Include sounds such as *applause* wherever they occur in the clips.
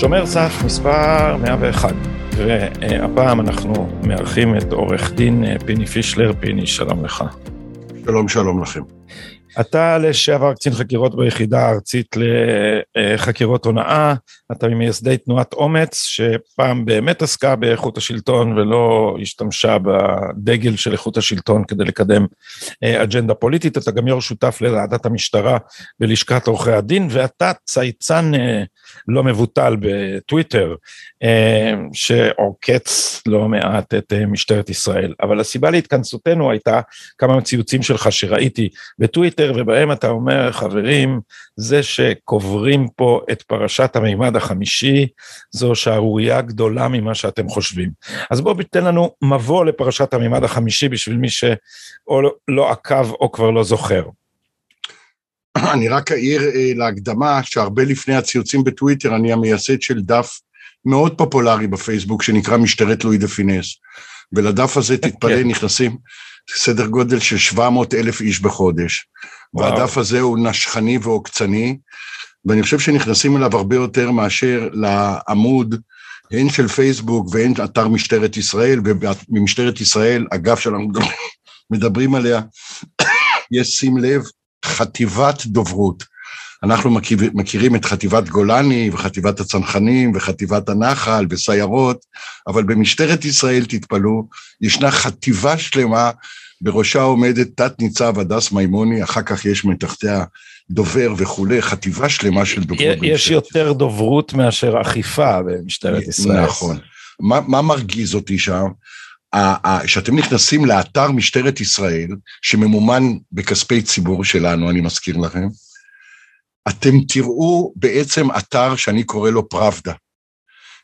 שומר סף מספר 101, והפעם אנחנו מארחים את עורך דין פיני פישלר. פיני, שלום לך. שלום, שלום לכם. אתה לשעבר קצין חקירות ביחידה הארצית לחקירות הונאה, אתה ממייסדי תנועת אומץ, שפעם באמת עסקה באיכות השלטון ולא השתמשה בדגל של איכות השלטון כדי לקדם אה, אג'נדה פוליטית, אתה גם יו"ר שותף לוועדת המשטרה בלשכת עורכי הדין, ואתה צייצן אה, לא מבוטל בטוויטר, אה, שעוקץ לא מעט את משטרת ישראל. אבל הסיבה להתכנסותנו הייתה כמה ציוצים שלך שראיתי בטוויטר, ובהם אתה אומר, חברים, זה שקוברים פה את פרשת המימד החמישי, זו שערורייה גדולה ממה שאתם חושבים. אז בואו תן לנו מבוא לפרשת המימד החמישי בשביל מי שאו לא עקב או כבר לא זוכר. *clears throat* אני רק אעיר אה, להקדמה שהרבה לפני הציוצים בטוויטר אני המייסד של דף מאוד פופולרי בפייסבוק שנקרא משטרת לואי דה פינס. ולדף הזה תתפלא כן. נכנסים סדר גודל של 700 אלף איש בחודש. וואו. והדף הזה הוא נשכני ועוקצני, ואני חושב שנכנסים אליו הרבה יותר מאשר לעמוד הן של פייסבוק והן אתר משטרת ישראל, וממשטרת ישראל, אגף שאנחנו מדברים עליה, *coughs* יש, שים לב, חטיבת דוברות. אנחנו מכיר, מכירים את חטיבת גולני וחטיבת הצנחנים וחטיבת הנחל וסיירות, אבל במשטרת ישראל, תתפלאו, ישנה חטיבה שלמה, בראשה עומדת תת-ניצב הדס מימוני, אחר כך יש מתחתיה דובר וכולי, חטיבה שלמה של דוברות. יש יותר דוברות מאשר אכיפה במשטרת ישראל. נכון. מה, מה מרגיז אותי שם? כשאתם נכנסים לאתר משטרת ישראל, שממומן בכספי ציבור שלנו, אני מזכיר לכם, אתם תראו בעצם אתר שאני קורא לו פראבדה.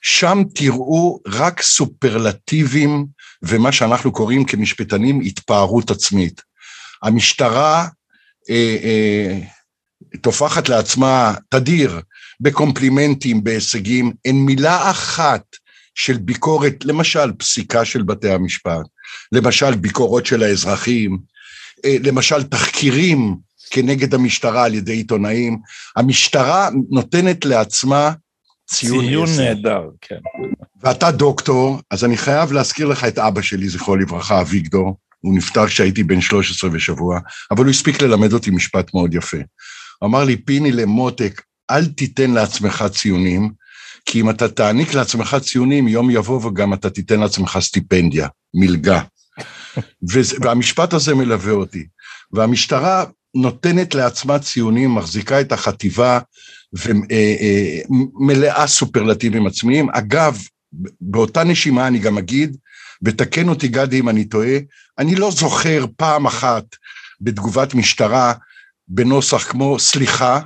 שם תראו רק סופרלטיבים ומה שאנחנו קוראים כמשפטנים התפארות עצמית. המשטרה אה, אה, טופחת לעצמה תדיר בקומפלימנטים, בהישגים, אין מילה אחת של ביקורת, למשל פסיקה של בתי המשפט, למשל ביקורות של האזרחים, אה, למשל תחקירים כנגד המשטרה על ידי עיתונאים. המשטרה נותנת לעצמה ציון ציון נהדר, כן. ואתה דוקטור, אז אני חייב להזכיר לך את אבא שלי, זכרו לברכה, אביגדור. הוא נפטר כשהייתי בן 13 ושבוע, אבל הוא הספיק ללמד אותי משפט מאוד יפה. הוא אמר לי, פיני למותק, אל תיתן לעצמך ציונים, כי אם אתה תעניק לעצמך ציונים, יום יבוא וגם אתה תיתן לעצמך סטיפנדיה, מלגה. *laughs* והמשפט הזה מלווה אותי. והמשטרה נותנת לעצמה ציונים, מחזיקה את החטיבה ומלאה אה, אה, סופרלטיבים עצמיים. אגב, באותה נשימה אני גם אגיד, ותקן אותי גדי אם אני טועה, אני לא זוכר פעם אחת בתגובת משטרה בנוסח כמו סליחה,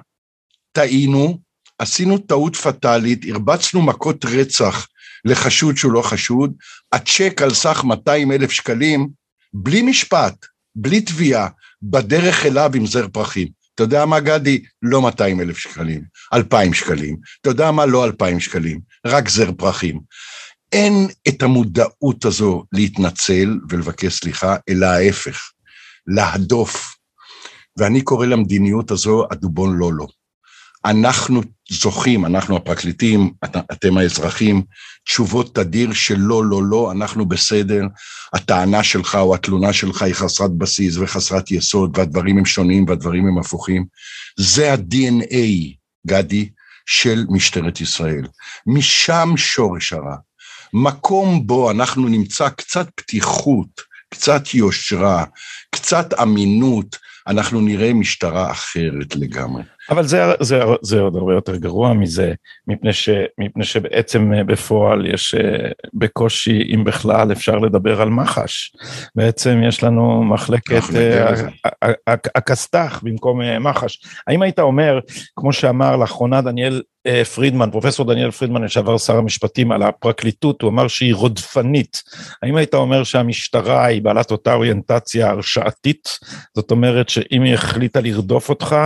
טעינו, עשינו טעות פטאלית, הרבצנו מכות רצח לחשוד שהוא לא חשוד, הצ'ק על סך 200 אלף שקלים, בלי משפט, בלי תביעה, בדרך אליו עם זר פרחים. אתה יודע מה, גדי? לא 200 אלף שקלים, 2,000 שקלים. אתה יודע מה? לא 2,000 שקלים, רק זר פרחים. אין את המודעות הזו להתנצל ולבקש סליחה, אלא ההפך, להדוף. ואני קורא למדיניות הזו הדובון לולו. אנחנו זוכים, אנחנו הפרקליטים, את, אתם האזרחים, תשובות תדיר של לא, לא, לא, אנחנו בסדר, הטענה שלך או התלונה שלך היא חסרת בסיס וחסרת יסוד, והדברים הם שונים והדברים הם הפוכים. זה ה-DNA, גדי, של משטרת ישראל. משם שורש הרע. מקום בו אנחנו נמצא קצת פתיחות, קצת יושרה, קצת אמינות, אנחנו נראה משטרה אחרת לגמרי. אבל זה, זה, זה עוד הרבה יותר גרוע מזה, מפני, ש, מפני שבעצם אה, בפועל יש אה, בקושי, אם בכלל, אפשר לדבר על מח"ש. בעצם יש לנו מחלקת אה, הכסת"ח במקום מח"ש. האם היית אומר, כמו שאמר לאחרונה דניאל פרידמן, פרופסור דניאל פרידמן, לשעבר שר המשפטים, על הפרקליטות, הוא אמר שהיא רודפנית. האם היית אומר שהמשטרה היא בעלת אותה אוריינטציה הרשעתית? זאת אומרת שאם היא החליטה לרדוף אותך,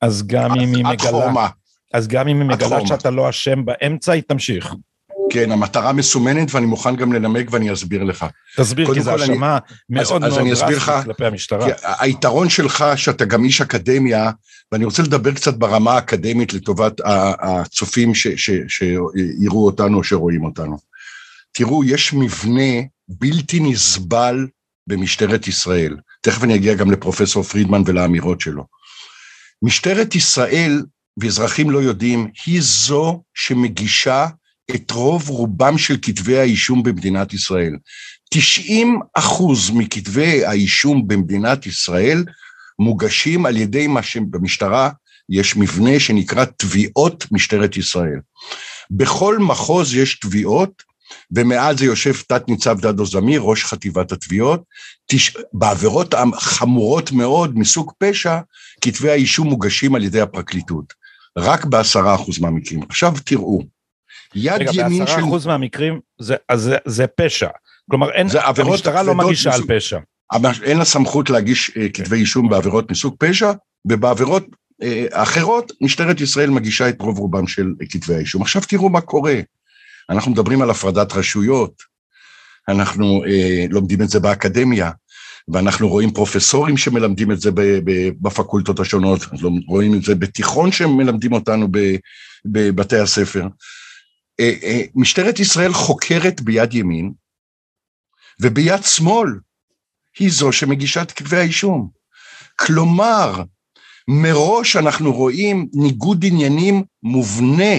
אז גם אם היא מגלה... אז גם אם היא מגלה שאתה לא אשם באמצע, היא תמשיך. כן, המטרה מסומנת ואני מוכן גם לנמק ואני אסביר לך. תסביר, כי זו האשמה מאוד מאוד דרסטית כלפי המשטרה. היתרון שלך שאתה גם איש אקדמיה, ואני רוצה לדבר קצת ברמה האקדמית לטובת הצופים שיראו אותנו או שרואים אותנו. תראו, יש מבנה בלתי נסבל במשטרת ישראל. תכף אני אגיע גם לפרופסור פרידמן ולאמירות שלו. משטרת ישראל, ואזרחים לא יודעים, היא זו שמגישה את רוב רובם של כתבי האישום במדינת ישראל. 90 אחוז מכתבי האישום במדינת ישראל מוגשים על ידי מה שבמשטרה יש מבנה שנקרא תביעות משטרת ישראל. בכל מחוז יש תביעות, ומעל זה יושב תת ניצב דדו זמיר, ראש חטיבת התביעות. תש... בעבירות חמורות מאוד מסוג פשע, כתבי האישום מוגשים על ידי הפרקליטות. רק בעשרה אחוז מהמקרים. עכשיו תראו, יד רגע, ימין של... רגע, בעשרה אחוז מהמקרים זה, זה, זה פשע. כלומר, אין, המשטרה לא מגישה מסוג, על פשע. אין לה סמכות להגיש okay. אה, כתבי אישום בעבירות מסוג פשע, ובעבירות אה, אחרות, משטרת ישראל מגישה את רוב רובם של כתבי האישום. עכשיו תראו מה קורה. אנחנו מדברים על הפרדת רשויות, אנחנו אה, לומדים את זה באקדמיה, ואנחנו רואים פרופסורים שמלמדים את זה בפקולטות השונות, רואים את זה בתיכון שמלמדים אותנו בבתי הספר. אה, אה, משטרת ישראל חוקרת ביד ימין, וביד שמאל היא זו שמגישה את כתבי האישום. כלומר, מראש אנחנו רואים ניגוד עניינים מובנה,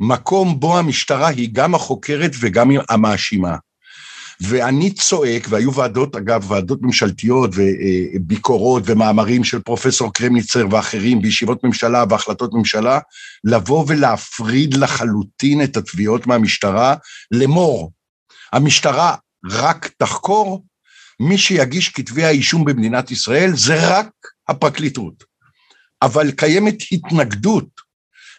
מקום בו המשטרה היא גם החוקרת וגם המאשימה. ואני צועק, והיו ועדות, אגב, ועדות ממשלתיות וביקורות ומאמרים של פרופסור קרמניצר ואחרים בישיבות ממשלה והחלטות ממשלה, לבוא ולהפריד לחלוטין את התביעות מהמשטרה לאמור. המשטרה רק תחקור, מי שיגיש כתבי האישום במדינת ישראל זה רק הפרקליטות. אבל קיימת התנגדות.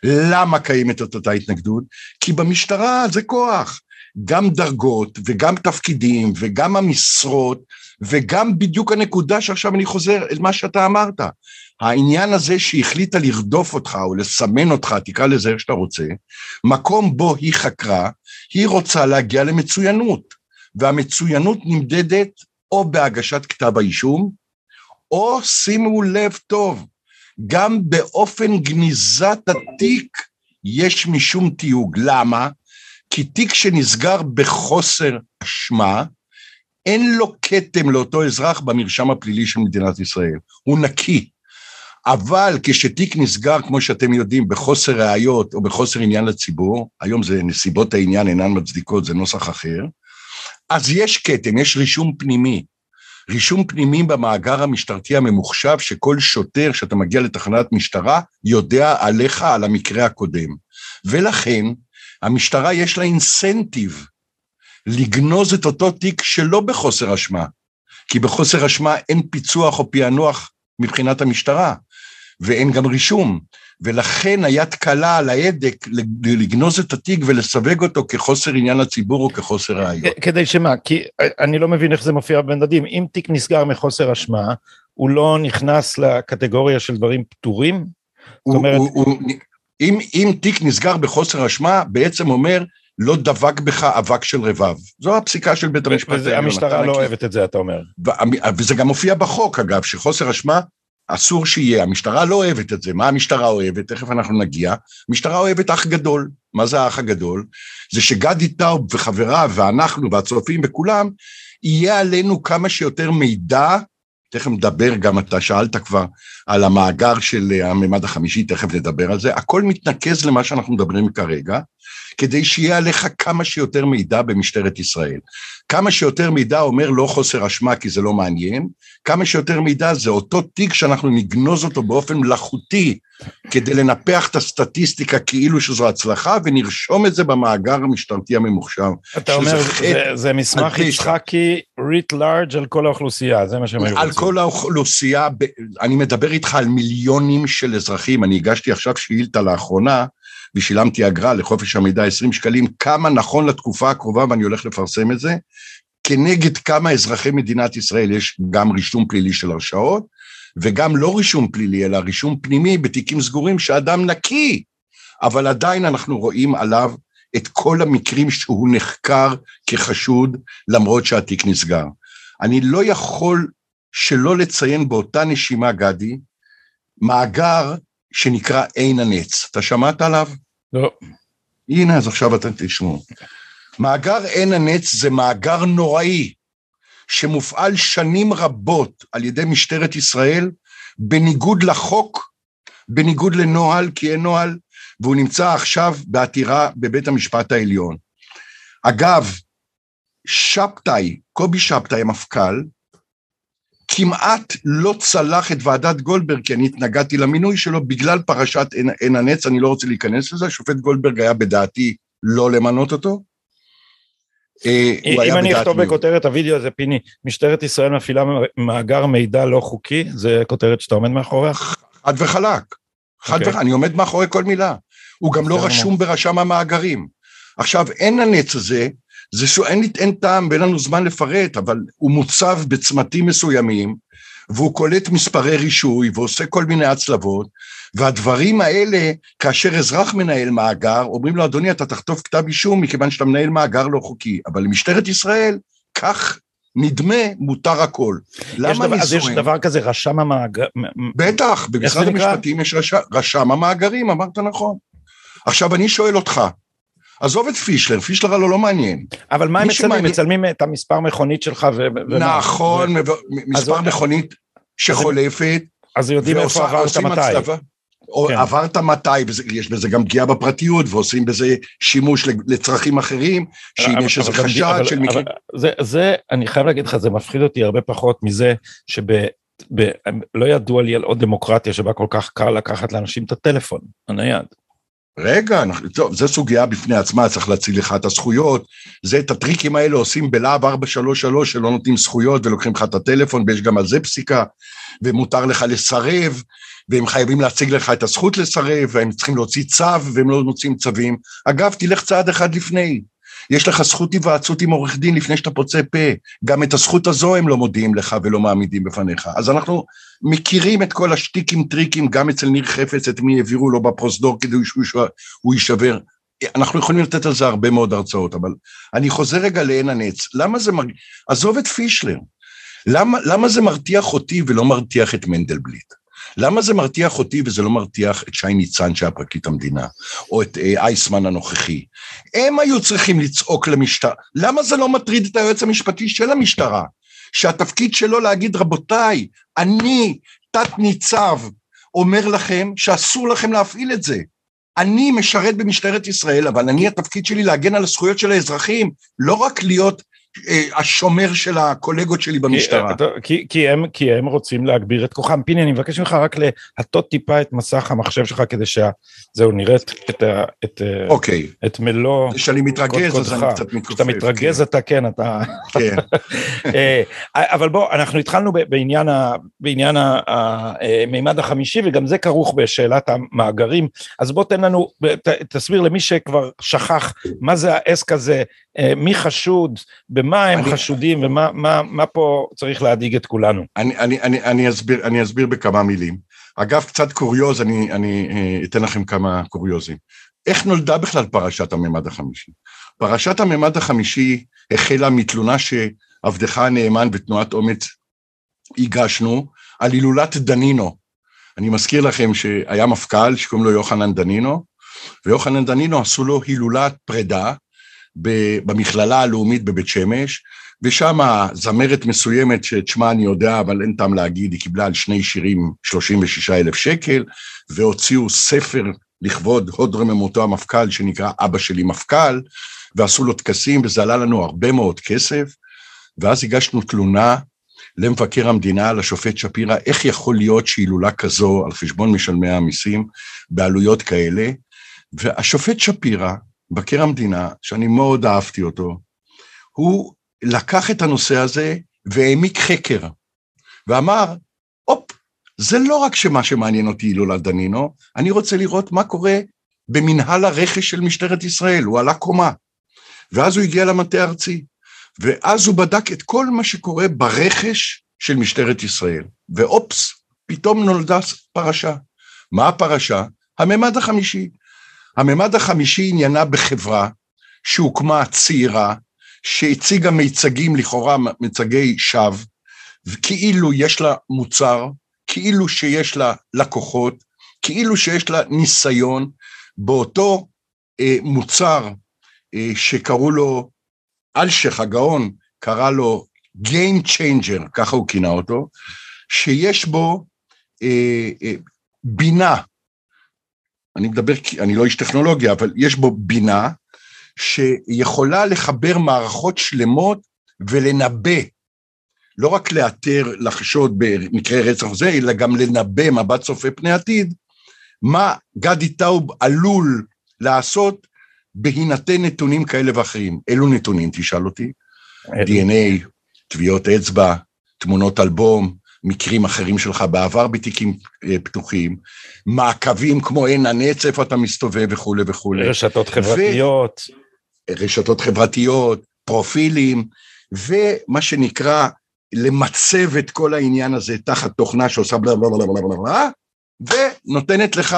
למה קיימת את אותה התנגדות? כי במשטרה זה כוח. גם דרגות וגם תפקידים וגם המשרות וגם בדיוק הנקודה שעכשיו אני חוזר אל מה שאתה אמרת. העניין הזה שהיא החליטה לרדוף אותך או לסמן אותך, תקרא לזה איך שאתה רוצה, מקום בו היא חקרה, היא רוצה להגיע למצוינות, והמצוינות נמדדת או בהגשת כתב האישום, או שימו לב טוב, גם באופן גניזת התיק יש משום תיוג. למה? כי תיק שנסגר בחוסר אשמה, אין לו כתם לאותו אזרח במרשם הפלילי של מדינת ישראל, הוא נקי. אבל כשתיק נסגר, כמו שאתם יודעים, בחוסר ראיות או בחוסר עניין לציבור, היום זה נסיבות העניין אינן מצדיקות, זה נוסח אחר, אז יש כתם, יש רישום פנימי. רישום פנימי במאגר המשטרתי הממוחשב, שכל שוטר שאתה מגיע לתחנת משטרה יודע עליך, על המקרה הקודם. ולכן, המשטרה יש לה אינסנטיב לגנוז את אותו תיק שלא בחוסר אשמה, כי בחוסר אשמה אין פיצוח או פענוח מבחינת המשטרה, ואין גם רישום, ולכן היד קלה על ההדק לגנוז את התיק ולסווג אותו כחוסר עניין לציבור או כחוסר ראיות. כדי שמה? כי אני לא מבין איך זה מופיע במדדים. אם תיק נסגר מחוסר אשמה, הוא לא נכנס לקטגוריה של דברים פטורים? הוא, אומרת... הוא, הוא, אם, אם תיק נסגר בחוסר אשמה, בעצם אומר, לא דבק בך אבק של רבב. זו הפסיקה של בית המשפט העליון. והמשטרה לא אוהבת את זה, אתה אומר. וזה גם מופיע בחוק, אגב, שחוסר אשמה אסור שיהיה. המשטרה לא אוהבת את זה. מה המשטרה אוהבת? תכף אנחנו נגיע. המשטרה אוהבת אח גדול. מה זה האח הגדול? זה שגדי טאוב וחבריו ואנחנו והצופים וכולם, יהיה עלינו כמה שיותר מידע תכף נדבר, גם אתה שאלת כבר על המאגר של הממד החמישי, תכף נדבר על זה, הכל מתנקז למה שאנחנו מדברים כרגע, כדי שיהיה עליך כמה שיותר מידע במשטרת ישראל. כמה שיותר מידע אומר לא חוסר אשמה כי זה לא מעניין, כמה שיותר מידע זה אותו תיק שאנחנו נגנוז אותו באופן מלאכותי כדי לנפח את הסטטיסטיקה כאילו שזו הצלחה ונרשום את זה במאגר המשטרתי הממוחשב. אתה אומר, זה, זה מסמך יצחקי ריט לארג' על כל האוכלוסייה, זה מה שהם היו רוצים. על כל האוכלוסייה, אני מדבר איתך על מיליונים של אזרחים, אני הגשתי עכשיו שאילתה לאחרונה, ושילמתי אגרה לחופש המידע 20 שקלים, כמה נכון לתקופה הקרובה, ואני הולך לפרסם את זה, כנגד כמה אזרחי מדינת ישראל יש גם רישום פלילי של הרשעות, וגם לא רישום פלילי, אלא רישום פנימי בתיקים סגורים שאדם נקי אבל עדיין אנחנו רואים עליו את כל המקרים שהוא נחקר כחשוד, למרות שהתיק נסגר. אני לא יכול שלא לציין באותה נשימה, גדי, מאגר שנקרא עין הנץ. אתה שמעת עליו? לא. הנה, אז עכשיו אתם תשמעו. מאגר עין הנץ זה מאגר נוראי, שמופעל שנים רבות על ידי משטרת ישראל, בניגוד לחוק, בניגוד לנוהל, כי אין נוהל, והוא נמצא עכשיו בעתירה בבית המשפט העליון. אגב, שבתאי, קובי שבתאי, המפכ"ל, כמעט לא צלח את ועדת גולדברג, כי אני התנגדתי למינוי שלו בגלל פרשת עין, עין הנץ, אני לא רוצה להיכנס לזה, השופט גולדברג היה בדעתי לא למנות אותו. אה, אם אני אכתוב בכותרת הוידאו הזה, פיני, משטרת ישראל מפעילה מאגר מידע לא חוקי, זה כותרת שאתה עומד מאחוריה? חד וחלק. חד. אוקיי. וחלק, אני עומד מאחורי כל מילה. הוא גם לא רשום ברשם המאגרים. עכשיו, אין הנץ הזה, זה שאין אין טעם ואין לנו זמן לפרט, אבל הוא מוצב בצמתים מסוימים, והוא קולט מספרי רישוי ועושה כל מיני הצלבות, והדברים האלה, כאשר אזרח מנהל מאגר, אומרים לו, אדוני, אתה תחטוף כתב אישום מכיוון שאתה מנהל מאגר לא חוקי. אבל למשטרת ישראל, כך נדמה, מותר הכל. למה אני אז יש דבר כזה, רשם המאגר... בטח, במשרד המשפטים יש רש... רשם המאגרים, אמרת נכון. עכשיו אני שואל אותך, עזוב את פישלר, פישלר הלא לא מעניין. אבל מה הם מצלמים? שמעניין... מצלמים את המספר מכונית שלך ו... נכון, ו... מספר אז... מכונית שחולפת. אז יודעים איפה עברת מתי. או כן. עברת מתי, יש בזה גם פגיעה בפרטיות, ועושים בזה שימוש לצרכים אחרים, שאם יש איזה חשד של מקרים... זה, זה, אני חייב להגיד לך, זה מפחיד אותי הרבה פחות מזה שב... ב, לא ידוע לי על עוד דמוקרטיה שבה כל כך קל לקחת לאנשים את הטלפון הנייד. רגע, טוב, זו סוגיה בפני עצמה, צריך להציל לך את הזכויות. זה, את הטריקים האלה עושים בלהב 433, שלא נותנים זכויות ולוקחים לך את הטלפון, ויש גם על זה פסיקה, ומותר לך לסרב, והם חייבים להציג לך את הזכות לסרב, והם צריכים להוציא צו, והם לא מוצאים צווים. אגב, תלך צעד אחד לפני. יש לך זכות היוועצות עם עורך דין לפני שאתה פוצה פה. גם את הזכות הזו הם לא מודיעים לך ולא מעמידים בפניך. אז אנחנו מכירים את כל השטיקים טריקים, גם אצל ניר חפץ, את מי העבירו לו בפרוזדור כדי שהוא יישבר. אנחנו יכולים לתת על זה הרבה מאוד הרצאות, אבל אני חוזר רגע לעין הנץ. למה זה מרגיש... עזוב את פישלר. למה, למה זה מרתיח אותי ולא מרתיח את מנדלבליט? למה זה מרתיח אותי וזה לא מרתיח את שי ניצן שהיה פרקליט המדינה, או את אה, אייסמן הנוכחי? הם היו צריכים לצעוק למשטרה. למה זה לא מטריד את היועץ המשפטי של המשטרה? שהתפקיד שלו להגיד, רבותיי, אני, תת ניצב, אומר לכם שאסור לכם להפעיל את זה. אני משרת במשטרת ישראל, אבל אני, התפקיד שלי להגן על הזכויות של האזרחים, לא רק להיות השומר של הקולגות שלי במשטרה. כי, כי, כי, הם, כי הם רוצים להגביר את כוחם. פיני, אני מבקש ממך רק להטות טיפה את מסך המחשב שלך כדי שזהו, נראה את, את, את, אוקיי. את מלוא... כשאני מתרגז אז אני קצת מתכופף. כשאתה מתרגז כן. אתה כן, אתה... כן. *laughs* אה, אבל בוא, אנחנו התחלנו בעניין, ה, בעניין המימד החמישי, וגם זה כרוך בשאלת המאגרים. אז בוא תן לנו, ת, תסביר למי שכבר שכח, מה זה העסק הזה, אה, מי חשוד, במה הם אני, חשודים ומה מה, מה פה צריך להדאיג את כולנו. אני, אני, אני, אני, אסביר, אני אסביר בכמה מילים. אגב, קצת קוריוז, אני, אני אה, אתן לכם כמה קוריוזים. איך נולדה בכלל פרשת הממד החמישי? פרשת הממד החמישי החלה מתלונה שעבדך הנאמן ותנועת אומץ הגשנו על הילולת דנינו. אני מזכיר לכם שהיה מפכ"ל שקוראים לו יוחנן דנינו, ויוחנן דנינו עשו לו הילולת פרידה, במכללה הלאומית בבית שמש, ושם זמרת מסוימת שאת שמה אני יודע, אבל אין טעם להגיד, היא קיבלה על שני שירים 36 אלף שקל, והוציאו ספר לכבוד הוד רממותו המפכ"ל, שנקרא אבא שלי מפכ"ל, ועשו לו טקסים, וזה עלה לנו הרבה מאוד כסף, ואז הגשנו תלונה למבקר המדינה, לשופט שפירא, איך יכול להיות שהילולה כזו על חשבון משלמי המיסים בעלויות כאלה, והשופט שפירא, מבקר המדינה, שאני מאוד אהבתי אותו, הוא לקח את הנושא הזה והעמיק חקר, ואמר, הופ, זה לא רק שמה שמעניין אותי הילולת דנינו, אני רוצה לראות מה קורה במנהל הרכש של משטרת ישראל, הוא עלה קומה. ואז הוא הגיע למטה הארצי, ואז הוא בדק את כל מה שקורה ברכש של משטרת ישראל, ואופס, פתאום נולדה פרשה. מה הפרשה? הממד החמישי. הממד החמישי עניינה בחברה שהוקמה צעירה, שהציגה מיצגים לכאורה מצגי שווא, וכאילו יש לה מוצר, כאילו שיש לה לקוחות, כאילו שיש לה ניסיון באותו אה, מוצר אה, שקראו לו, אלשיך הגאון קרא לו Game Changer, ככה הוא כינה אותו, שיש בו אה, אה, בינה, אני מדבר, אני לא איש טכנולוגיה, אבל יש בו בינה שיכולה לחבר מערכות שלמות ולנבא, לא רק לאתר, לחשוד במקרה רצח זה, אלא גם לנבא מבט צופה פני עתיד, מה גדי טאוב עלול לעשות בהינתן נתונים כאלה ואחרים. אילו נתונים, תשאל אותי? DNA, טביעות אצבע, תמונות אלבום, מקרים אחרים שלך בעבר בתיקים אה, פתוחים, מעקבים כמו עין הנץ, איפה אתה מסתובב וכולי וכולי. רשתות חברתיות. ו... רשתות חברתיות, פרופילים, ומה שנקרא למצב את כל העניין הזה תחת תוכנה שעושה בלה בלה בלה בלה בלה, ונותנת לך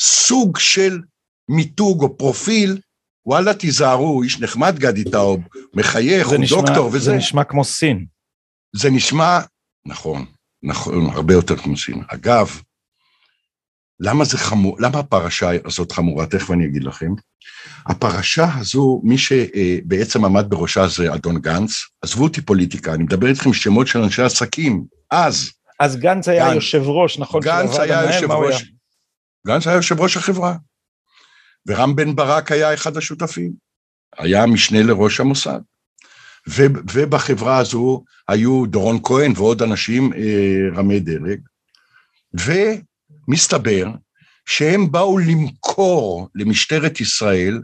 סוג של מיתוג או פרופיל, וואלה תיזהרו, איש נחמד גדי טאוב, מחייך, הוא נשמע, דוקטור וזה. זה נשמע כמו סין. זה נשמע, נכון, נכון, הרבה יותר כמו סין. אגב, למה זה חמור, למה הפרשה הזאת חמורה? תכף אני אגיד לכם. הפרשה הזו, מי שבעצם עמד בראשה זה אדון גנץ, עזבו אותי פוליטיקה, אני מדבר איתכם שמות של אנשי עסקים, אז. אז גנץ היה גנץ, יושב ראש, נכון? גנץ היה יושב ראש, גנץ היה יושב ראש החברה. ורם בן ברק היה אחד השותפים, היה משנה לראש המוסד. ו, ובחברה הזו היו דורון כהן ועוד אנשים אה, רמי דרג, ומסתבר שהם באו למכור למשטרת ישראל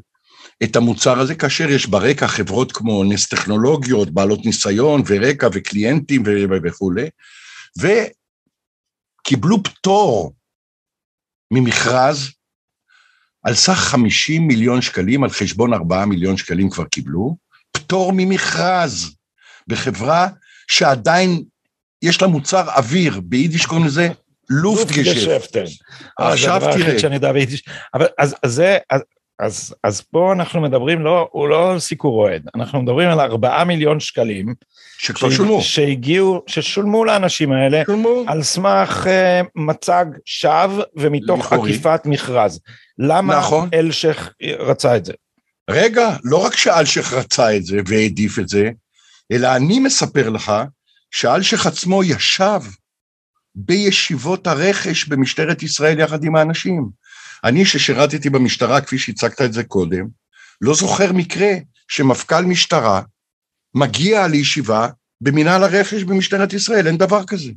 את המוצר הזה, כאשר יש ברקע חברות כמו נס טכנולוגיות, בעלות ניסיון ורקע וקליינטים וכולי, וקיבלו פטור ממכרז על סך 50 מיליון שקלים, על חשבון 4 מיליון שקלים כבר קיבלו, פטור ממכרז בחברה שעדיין יש לה מוצר אוויר, ביידיש קוראים לזה לופטגשפט. עכשיו תראה. שאני יודע ביידיש. אבל אז, אז זה, אז, אז, אז פה אנחנו מדברים, לא, הוא לא סיקור אוהד, אנחנו מדברים על 4 מיליון שקלים. שכבר שולמו. שהגיעו, ששולמו לאנשים האלה, שולמו. על סמך uh, מצג שווא ומתוך לכורי. עקיפת מכרז. למה נכון. אלשיך רצה את זה? רגע, לא רק שאלשיך רצה את זה והעדיף את זה, אלא אני מספר לך שאלשיך עצמו ישב בישיבות הרכש במשטרת ישראל יחד עם האנשים. אני ששירתתי במשטרה, כפי שהצגת את זה קודם, לא זוכר מקרה שמפכ"ל משטרה מגיע לישיבה במנהל הרכש במשטרת ישראל, אין דבר כזה.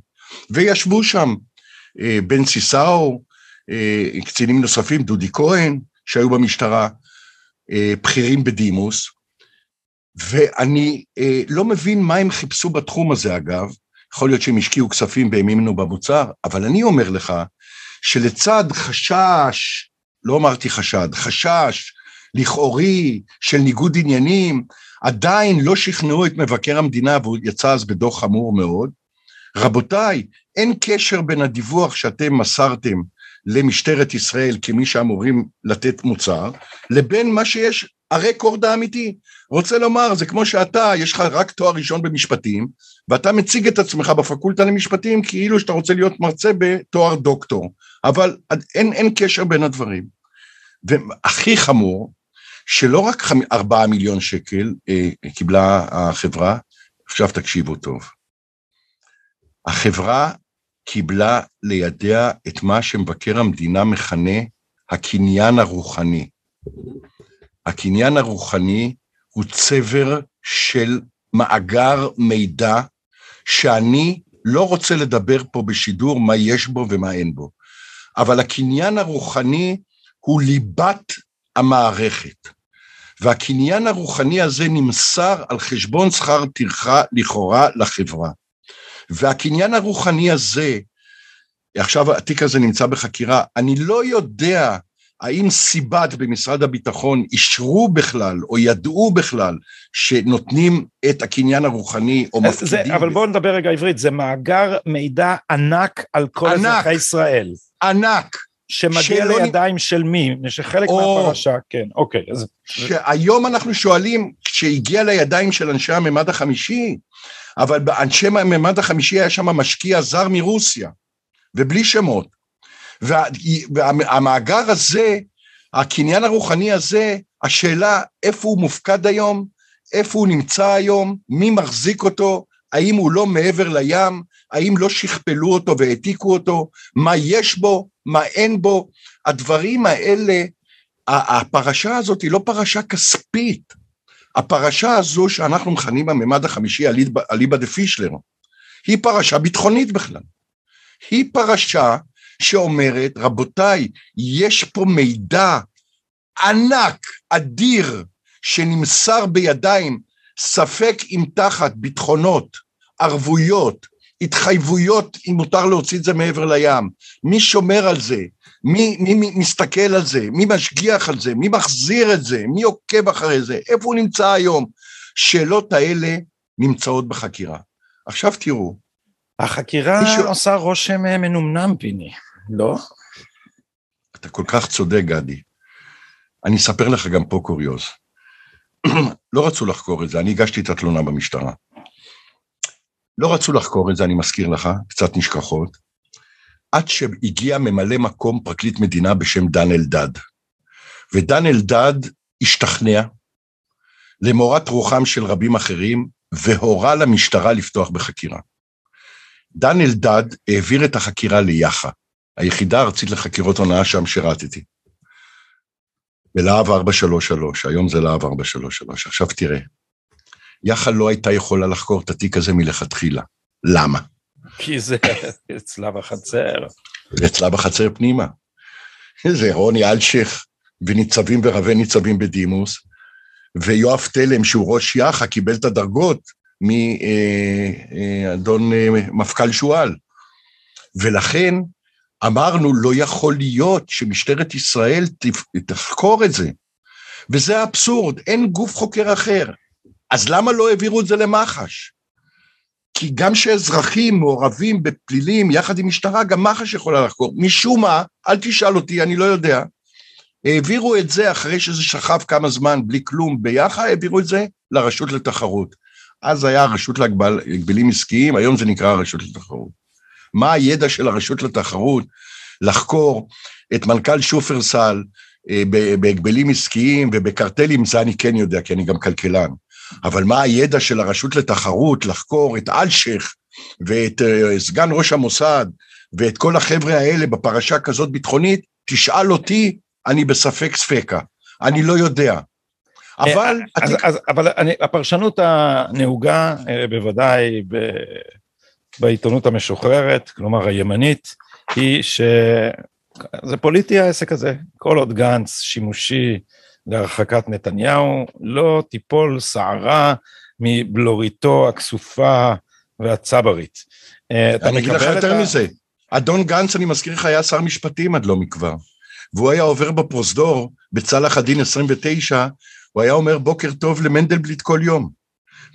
וישבו שם אה, בן סיסאו, אה, קצינים נוספים, דודי כהן, שהיו במשטרה, בכירים בדימוס, ואני אה, לא מבין מה הם חיפשו בתחום הזה, אגב, יכול להיות שהם השקיעו כספים והאמינו במוצר, אבל אני אומר לך שלצד חשש, לא אמרתי חשד, חשש לכאורי של ניגוד עניינים, עדיין לא שכנעו את מבקר המדינה, והוא יצא אז בדוח חמור מאוד. רבותיי, אין קשר בין הדיווח שאתם מסרתם למשטרת ישראל כמי שאמורים לתת מוצר, לבין מה שיש הרקורד האמיתי. רוצה לומר, זה כמו שאתה, יש לך רק תואר ראשון במשפטים, ואתה מציג את עצמך בפקולטה למשפטים כאילו שאתה רוצה להיות מרצה בתואר דוקטור, אבל אין, אין קשר בין הדברים. והכי חמור, שלא רק ארבעה מיליון שקל אה, קיבלה החברה, עכשיו תקשיבו טוב, החברה קיבלה לידיה את מה שמבקר המדינה מכנה הקניין הרוחני. הקניין הרוחני הוא צבר של מאגר מידע שאני לא רוצה לדבר פה בשידור מה יש בו ומה אין בו, אבל הקניין הרוחני הוא ליבת המערכת. והקניין הרוחני הזה נמסר על חשבון שכר טרחה לכאורה לחברה. והקניין הרוחני הזה, עכשיו התיק הזה נמצא בחקירה, אני לא יודע האם סיבת במשרד הביטחון אישרו בכלל, או ידעו בכלל, שנותנים את הקניין הרוחני, או מפקידים... זה, אבל בואו נדבר רגע עברית, זה מאגר מידע ענק על כל ענק, אזרחי ישראל. ענק. שמגיע לידיים של מי? שחלק או... מהפרשה, כן, אוקיי. אז... שהיום אנחנו שואלים, כשהגיע לידיים של אנשי הממד החמישי, אבל באנשי הממד החמישי היה שם משקיע זר מרוסיה, ובלי שמות. וה, והמאגר הזה, הקניין הרוחני הזה, השאלה איפה הוא מופקד היום, איפה הוא נמצא היום, מי מחזיק אותו, האם הוא לא מעבר לים, האם לא שכפלו אותו והעתיקו אותו, מה יש בו, מה אין בו, הדברים האלה, הפרשה הזאת היא לא פרשה כספית, הפרשה הזו שאנחנו מכנים הממד החמישי אליבא דה פישלר, היא פרשה ביטחונית בכלל. היא פרשה שאומרת, רבותיי, יש פה מידע ענק, אדיר, שנמסר בידיים, ספק אם תחת ביטחונות, ערבויות, התחייבויות, אם מותר להוציא את זה מעבר לים, מי שומר על זה, מי, מי, מי מסתכל על זה, מי משגיח על זה, מי מחזיר את זה, מי עוקב אחרי זה, איפה הוא נמצא היום? שאלות האלה נמצאות בחקירה. עכשיו תראו. החקירה מישהו... עושה רושם אה, מנומנם, פיני, לא? אתה כל כך צודק, גדי. אני אספר לך גם פה קוריוז. *clears throat* לא רצו לחקור את זה, אני הגשתי את התלונה במשטרה. לא רצו לחקור את זה, אני מזכיר לך, קצת נשכחות, עד שהגיע ממלא מקום פרקליט מדינה בשם דן אלדד. ודן אלדד השתכנע, למורת רוחם של רבים אחרים, והורה למשטרה לפתוח בחקירה. דן אלדד העביר את החקירה ליח"א, היחידה הארצית לחקירות הונאה שם שירתתי. בלהב 433, היום זה להב 433. עכשיו תראה, יח"א לא הייתה יכולה לחקור את התיק הזה מלכתחילה. למה? כי זה *laughs* אצלה בחצר. אצלה בחצר פנימה. זה רוני אלשיך וניצבים ורבי ניצבים בדימוס, ויואב תלם, שהוא ראש יח"א, קיבל את הדרגות מאדון אה, אה, מפכ"ל שועל. ולכן אמרנו, לא יכול להיות שמשטרת ישראל תחקור את זה. וזה האבסורד, אין גוף חוקר אחר. אז למה לא העבירו את זה למח"ש? כי גם שאזרחים מעורבים בפלילים יחד עם משטרה, גם מח"ש יכולה לחקור. משום מה, אל תשאל אותי, אני לא יודע. העבירו את זה אחרי שזה שכב כמה זמן בלי כלום ביחד, העבירו את זה לרשות לתחרות. אז היה הרשות להגבלים עסקיים, היום זה נקרא הרשות לתחרות. מה הידע של הרשות לתחרות לחקור את מנכ"ל שופרסל אה, בהגבלים עסקיים ובקרטלים, זה אני כן יודע, כי אני גם כלכלן. אבל מה הידע של הרשות לתחרות לחקור את אלשיך ואת uh, סגן ראש המוסד ואת כל החבר'ה האלה בפרשה כזאת ביטחונית, תשאל אותי, אני בספק ספקה, אני לא יודע. אבל... אה, אז, התיק... אז, אבל אני, הפרשנות הנהוגה, אה, בוודאי ב, בעיתונות המשוחררת, כלומר הימנית, היא שזה פוליטי העסק הזה, כל עוד גנץ שימושי להרחקת נתניהו, לא תיפול שערה מבלוריתו הכסופה והצברית. אה, אני אגיד לך יותר ה... מזה, אדון גנץ, אני מזכיר לך, היה שר משפטים עד לא מכבר, והוא היה עובר בפרוזדור, בצלאח א-דין 29, הוא היה אומר בוקר טוב למנדלבליט כל יום.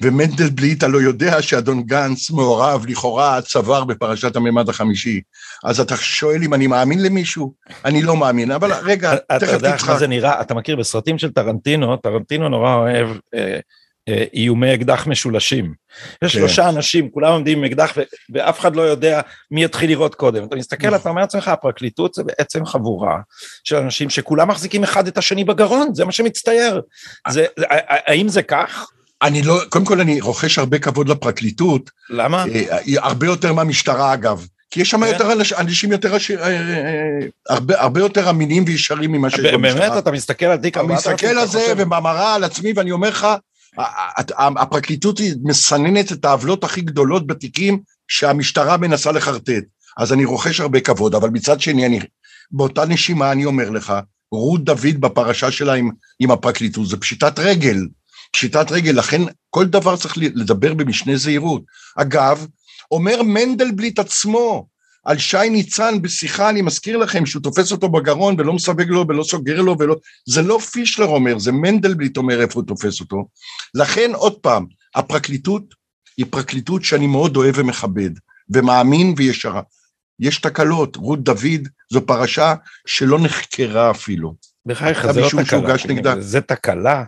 ומנדלבליט הלא יודע שאדון גנץ מעורב לכאורה צוואר בפרשת הממד החמישי. אז אתה שואל אם אני מאמין למישהו? אני לא מאמין, אבל רגע, תכף תצחק. אתה יודע איך זה נראה, אתה מכיר בסרטים של טרנטינו, טרנטינו נורא אוהב אה, אה, איומי אקדח משולשים. יש כן. שלושה אנשים, כולם עומדים עם אקדח ואף אחד לא יודע מי יתחיל לראות קודם. אתה מסתכל, נכון. אתה אומר לעצמך, הפרקליטות זה בעצם חבורה של אנשים שכולם מחזיקים אחד את השני בגרון, זה מה שמצטייר. זה, האם זה כך? אני לא, קודם כל אני רוכש הרבה כבוד לפרקליטות. למה? אה, הרבה יותר מהמשטרה אגב. כי יש שם כן? יותר אנשים יותר, אה, אה, הרבה, הרבה יותר אמינים וישרים ממה שיש במשטרה. באמת? אתה מסתכל על תיק 4000? אני מסתכל על זה ובמראה על עצמי ואני אומר לך, הפרקליטות היא מסננת את העוולות הכי גדולות בתיקים שהמשטרה מנסה לחרטט. אז אני רוכש הרבה כבוד, אבל מצד שני, אני, באותה נשימה אני אומר לך, רות דוד בפרשה שלה עם, עם הפרקליטות זה פשיטת רגל. פשיטת רגל, לכן כל דבר צריך לדבר במשנה זהירות. אגב, אומר מנדלבליט עצמו על שי ניצן בשיחה, אני מזכיר לכם, שהוא תופס אותו בגרון ולא מסווג לו ולא סוגר לו ולא... זה לא פישלר אומר, זה מנדלבליט אומר איפה הוא תופס אותו. לכן, עוד פעם, הפרקליטות היא פרקליטות שאני מאוד אוהב ומכבד, ומאמין וישרה. יש תקלות, רות דוד זו פרשה שלא נחקרה אפילו. בחייך, זה לא תקלה, זה תקלה,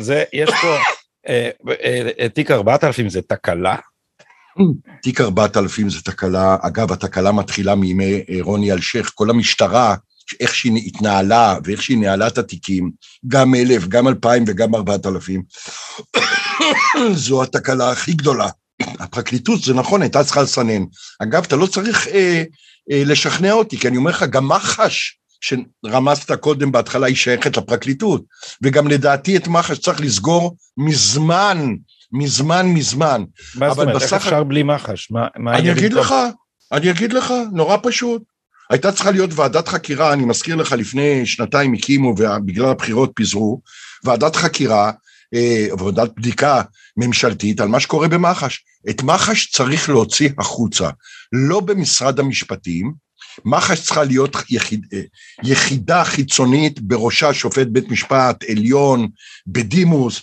זה, יש פה, אה, אה, תיק 4000 זה תקלה. תיק 4000 זה תקלה, אגב, התקלה מתחילה מימי רוני אלשיך, כל המשטרה, איך שהיא התנהלה ואיך שהיא ניהלה את התיקים, גם אלף, גם אלפיים וגם ארבעת אלפים, *coughs* זו התקלה הכי גדולה. הפרקליטות, זה נכון, הייתה צריכה לסנן. אגב, אתה לא צריך אה, אה, לשכנע אותי, כי אני אומר לך, גם מח"ש, שרמזת קודם בהתחלה, היא שייכת לפרקליטות, וגם לדעתי את מח"ש צריך לסגור מזמן, מזמן, מזמן. מה זאת אומרת, איך אפשר בלי מח"ש? מה, מה אני אגיד לך, אני אגיד לך, נורא פשוט. הייתה צריכה להיות ועדת חקירה, אני מזכיר לך, לפני שנתיים הקימו ובגלל הבחירות פיזרו, ועדת חקירה, אה, ועדת בדיקה ממשלתית על מה שקורה במח"ש. את מח"ש צריך להוציא החוצה, לא במשרד המשפטים, מח"ש צריכה להיות יחיד, אה, יחידה חיצונית בראשה שופט בית משפט עליון בדימוס,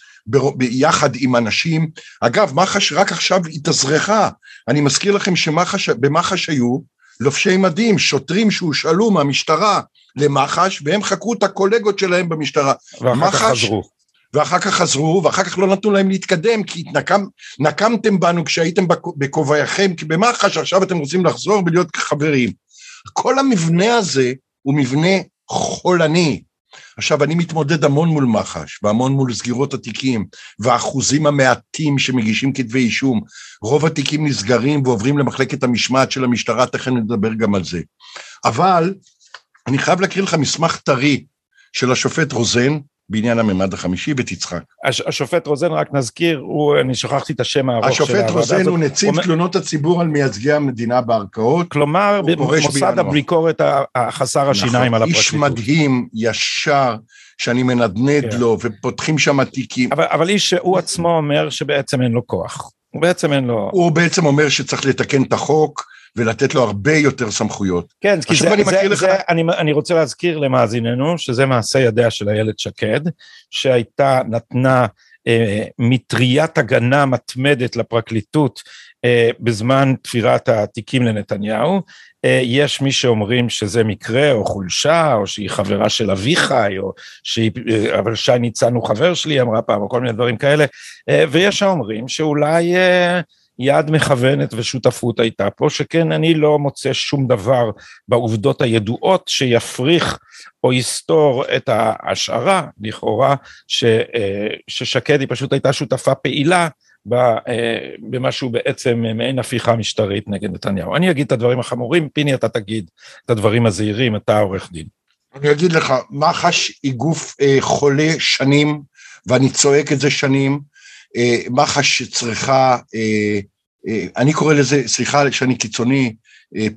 ביחד עם אנשים. אגב, מח"ש רק עכשיו התאזרחה. אני מזכיר לכם שבמח"ש היו לובשי מדים, שוטרים שהושאלו מהמשטרה למח"ש, והם חקרו את הקולגות שלהם במשטרה. ואחר מחש, כך חזרו. ואחר כך חזרו, ואחר כך לא נתנו להם להתקדם, כי נקם, נקמתם בנו כשהייתם בכובעיכם במח"ש, עכשיו אתם רוצים לחזור ולהיות חברים. כל המבנה הזה הוא מבנה חולני. עכשיו, אני מתמודד המון מול מח"ש, והמון מול סגירות התיקים, והאחוזים המעטים שמגישים כתבי אישום. רוב התיקים נסגרים ועוברים למחלקת המשמעת של המשטרה, תכף נדבר גם על זה. אבל אני חייב להקריא לך מסמך טרי של השופט רוזן, בעניין הממד החמישי, ותצחק. הש, השופט רוזן, רק נזכיר, הוא, אני שכחתי את השם הארוך של הוועדה הזאת. השופט רוזן הוא נציב אומר... תלונות הציבור על מייצגי המדינה בערכאות. כלומר, מוסד הביקורת החסר השיניים נכון, על הפרקליטות. איש מדהים, ישר, שאני מנדנד כן. לו, ופותחים שם תיקים. אבל, אבל איש שהוא עצמו אומר שבעצם אין לו כוח. הוא בעצם אין לו... הוא בעצם אומר שצריך לתקן את החוק, ולתת לו הרבה יותר סמכויות. כן, כי זה, אני, זה, לך... זה אני, אני רוצה להזכיר למאזיננו שזה מעשה ידיה של איילת שקד, שהייתה, נתנה אה, מטריית הגנה מתמדת לפרקליטות אה, בזמן תפירת התיקים לנתניהו. אה, יש מי שאומרים שזה מקרה או חולשה, או שהיא חברה של אביחי, או שהיא, אה, אבל שי ניצן הוא חבר שלי, אמרה פעם, או כל מיני דברים כאלה, אה, ויש האומרים שאולי... אה, יד מכוונת ושותפות הייתה פה, שכן אני לא מוצא שום דבר בעובדות הידועות שיפריך או יסתור את ההשערה, לכאורה, ש, אה, ששקד היא פשוט הייתה שותפה פעילה אה, במה שהוא בעצם מעין הפיכה משטרית נגד נתניהו. אני אגיד את הדברים החמורים, פיני אתה תגיד את הדברים הזהירים, אתה עורך דין. אני אגיד לך, מח"ש היא גוף אה, חולה שנים, ואני צועק את זה שנים, מח"ש צריכה, אה, אה, אני קורא לזה, סליחה שאני קיצוני,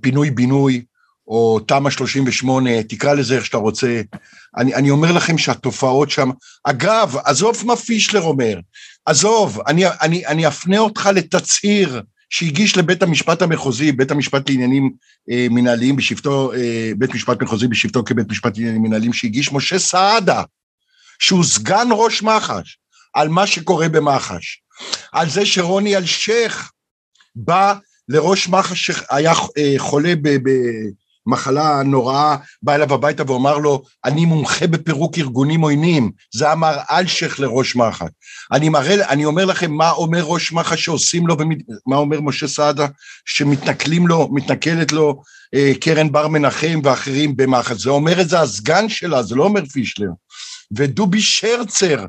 פינוי-בינוי, או תמ"א 38, תקרא לזה איך שאתה רוצה. אני, אני אומר לכם שהתופעות שם, אגב, עזוב מה פישלר אומר, עזוב, אני, אני, אני אפנה אותך לתצהיר שהגיש לבית המשפט המחוזי, בית המשפט לעניינים אה, מנהליים בשבתו, אה, בית משפט מחוזי בשבתו כבית משפט לעניינים מנהליים, שהגיש משה סעדה, שהוא סגן ראש מח"ש, על מה שקורה במח"ש, על זה שרוני אלשיך בא לראש מח"ש שהיה אה, חולה במחלה נוראה, בא אליו הביתה ואומר לו, אני מומחה בפירוק ארגונים עוינים, זה אמר אלשיך לראש מח"ש. אני, מראה, אני אומר לכם מה אומר ראש מח"ש שעושים לו, ומה אומר משה סעדה, שמתנכלים לו, מתנכלת לו אה, קרן בר מנחם ואחרים במח"ש. זה אומר את זה הסגן שלה, זה לא אומר פישלר. ודובי שרצר,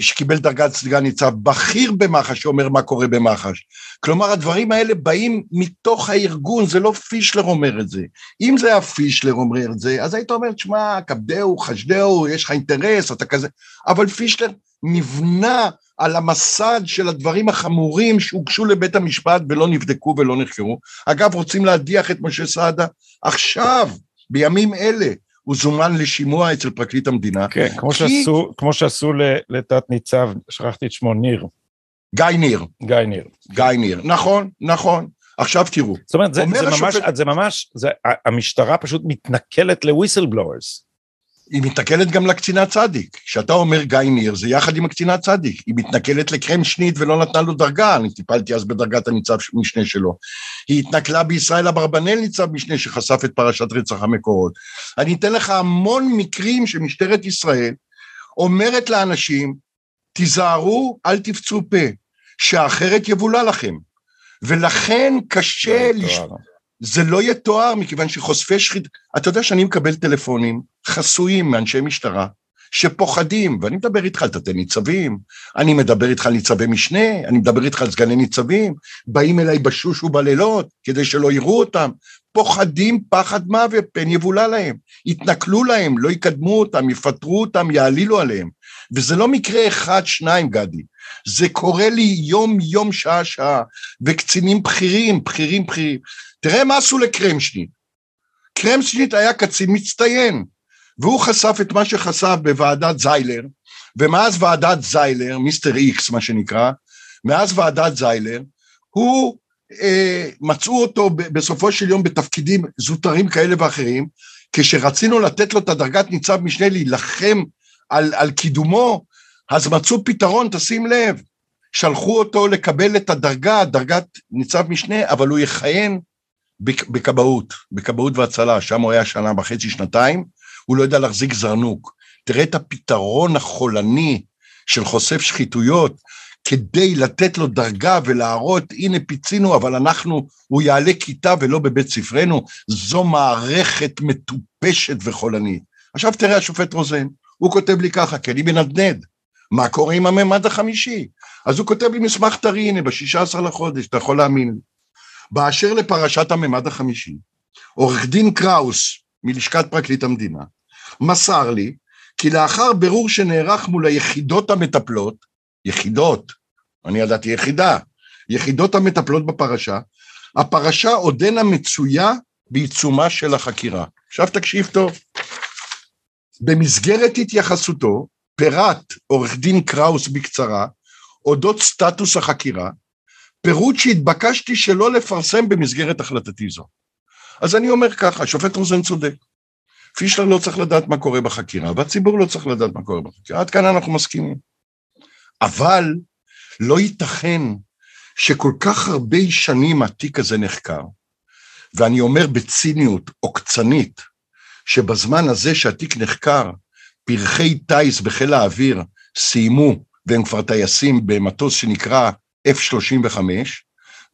שקיבל דרגת סגן ניצב, בכיר במח"ש שאומר מה קורה במח"ש. כלומר, הדברים האלה באים מתוך הארגון, זה לא פישלר אומר את זה. אם זה היה פישלר אומר את זה, אז היית אומר, תשמע, כבדהו, חשדהו, יש לך אינטרס, אתה כזה... אבל פישלר נבנה על המסד של הדברים החמורים שהוגשו לבית המשפט ולא נבדקו ולא נחקרו. אגב, רוצים להדיח את משה סעדה עכשיו, בימים אלה. הוא זומן לשימוע אצל פרקליט המדינה. כן, כמו כי... שעשו, כמו שעשו לתת ניצב, שכחתי את שמו, ניר. גיא ניר. גיא ניר. גיא ניר, נכון, נכון. עכשיו תראו. זאת אומרת, זה, זה, השופט... ממש, זה ממש, זה, המשטרה פשוט מתנכלת לוויסל בלוארס. היא מתנכלת גם לקצינה צדיק. כשאתה אומר גיא ניר, זה יחד עם הקצינה צדיק. היא מתנכלת לקרם שנית ולא נתנה לו דרגה, אני טיפלתי אז בדרגת הניצב משנה שלו. היא התנכלה בישראל אברבנאל ניצב משנה שחשף את פרשת רצח המקורות. אני אתן לך המון מקרים שמשטרת ישראל אומרת לאנשים, תיזהרו, אל תפצו פה, שאחרת יבולע לכם. ולכן קשה... לא לש... זה לא יתואר מכיוון שחושפי שחיתות, אתה יודע שאני מקבל טלפונים חסויים מאנשי משטרה שפוחדים, ואני מדבר איתך על תתי ניצבים, אני מדבר איתך על ניצבי משנה, אני מדבר איתך על סגני ניצבים, באים אליי בשוש ובלילות כדי שלא יראו אותם, פוחדים פחד מוות, פן יבולע להם, יתנכלו להם, לא יקדמו אותם, יפטרו אותם, יעלילו עליהם. וזה לא מקרה אחד, שניים, גדי, זה קורה לי יום-יום, שעה-שעה, וקצינים בכירים, בכירים, בכירים. תראה מה עשו לקרמשניט. קרמשניט היה קצין מצטיין, והוא חשף את מה שחשף בוועדת זיילר, ומאז ועדת זיילר, מיסטר איקס מה שנקרא, מאז ועדת זיילר, הוא, אה, מצאו אותו בסופו של יום בתפקידים זוטרים כאלה ואחרים, כשרצינו לתת לו את הדרגת ניצב משנה להילחם על, על קידומו, אז מצאו פתרון, תשים לב, שלחו אותו לקבל את הדרגה, דרגת ניצב משנה, אבל הוא יכהן בכבאות, בכבאות והצלה, שם הוא היה שנה וחצי, שנתיים, הוא לא יודע להחזיק זרנוק. תראה את הפתרון החולני של חושף שחיתויות, כדי לתת לו דרגה ולהראות, הנה פיצינו, אבל אנחנו, הוא יעלה כיתה ולא בבית ספרנו, זו מערכת מטופשת וחולנית. עכשיו תראה השופט רוזן, הוא כותב לי ככה, כי אני מנדנד, מה קורה עם הממד החמישי? אז הוא כותב לי מסמך טרי, הנה, ב-16 לחודש, אתה יכול להאמין לי. באשר לפרשת הממד החמישי, עורך דין קראוס מלשכת פרקליט המדינה מסר לי כי לאחר בירור שנערך מול היחידות המטפלות, יחידות, אני ידעתי יחידה, יחידות המטפלות בפרשה, הפרשה עודנה מצויה בעיצומה של החקירה. עכשיו תקשיב טוב. במסגרת התייחסותו פירט עורך דין קראוס בקצרה אודות סטטוס החקירה, פירוט שהתבקשתי שלא לפרסם במסגרת החלטתי זו. אז אני אומר ככה, השופט רוזן צודק. פישלר לא צריך לדעת מה קורה בחקירה, והציבור לא צריך לדעת מה קורה בחקירה, עד כאן אנחנו מסכימים. אבל לא ייתכן שכל כך הרבה שנים התיק הזה נחקר, ואני אומר בציניות עוקצנית, שבזמן הזה שהתיק נחקר, פרחי טיס בחיל האוויר סיימו, והם כבר טייסים במטוס שנקרא F-35,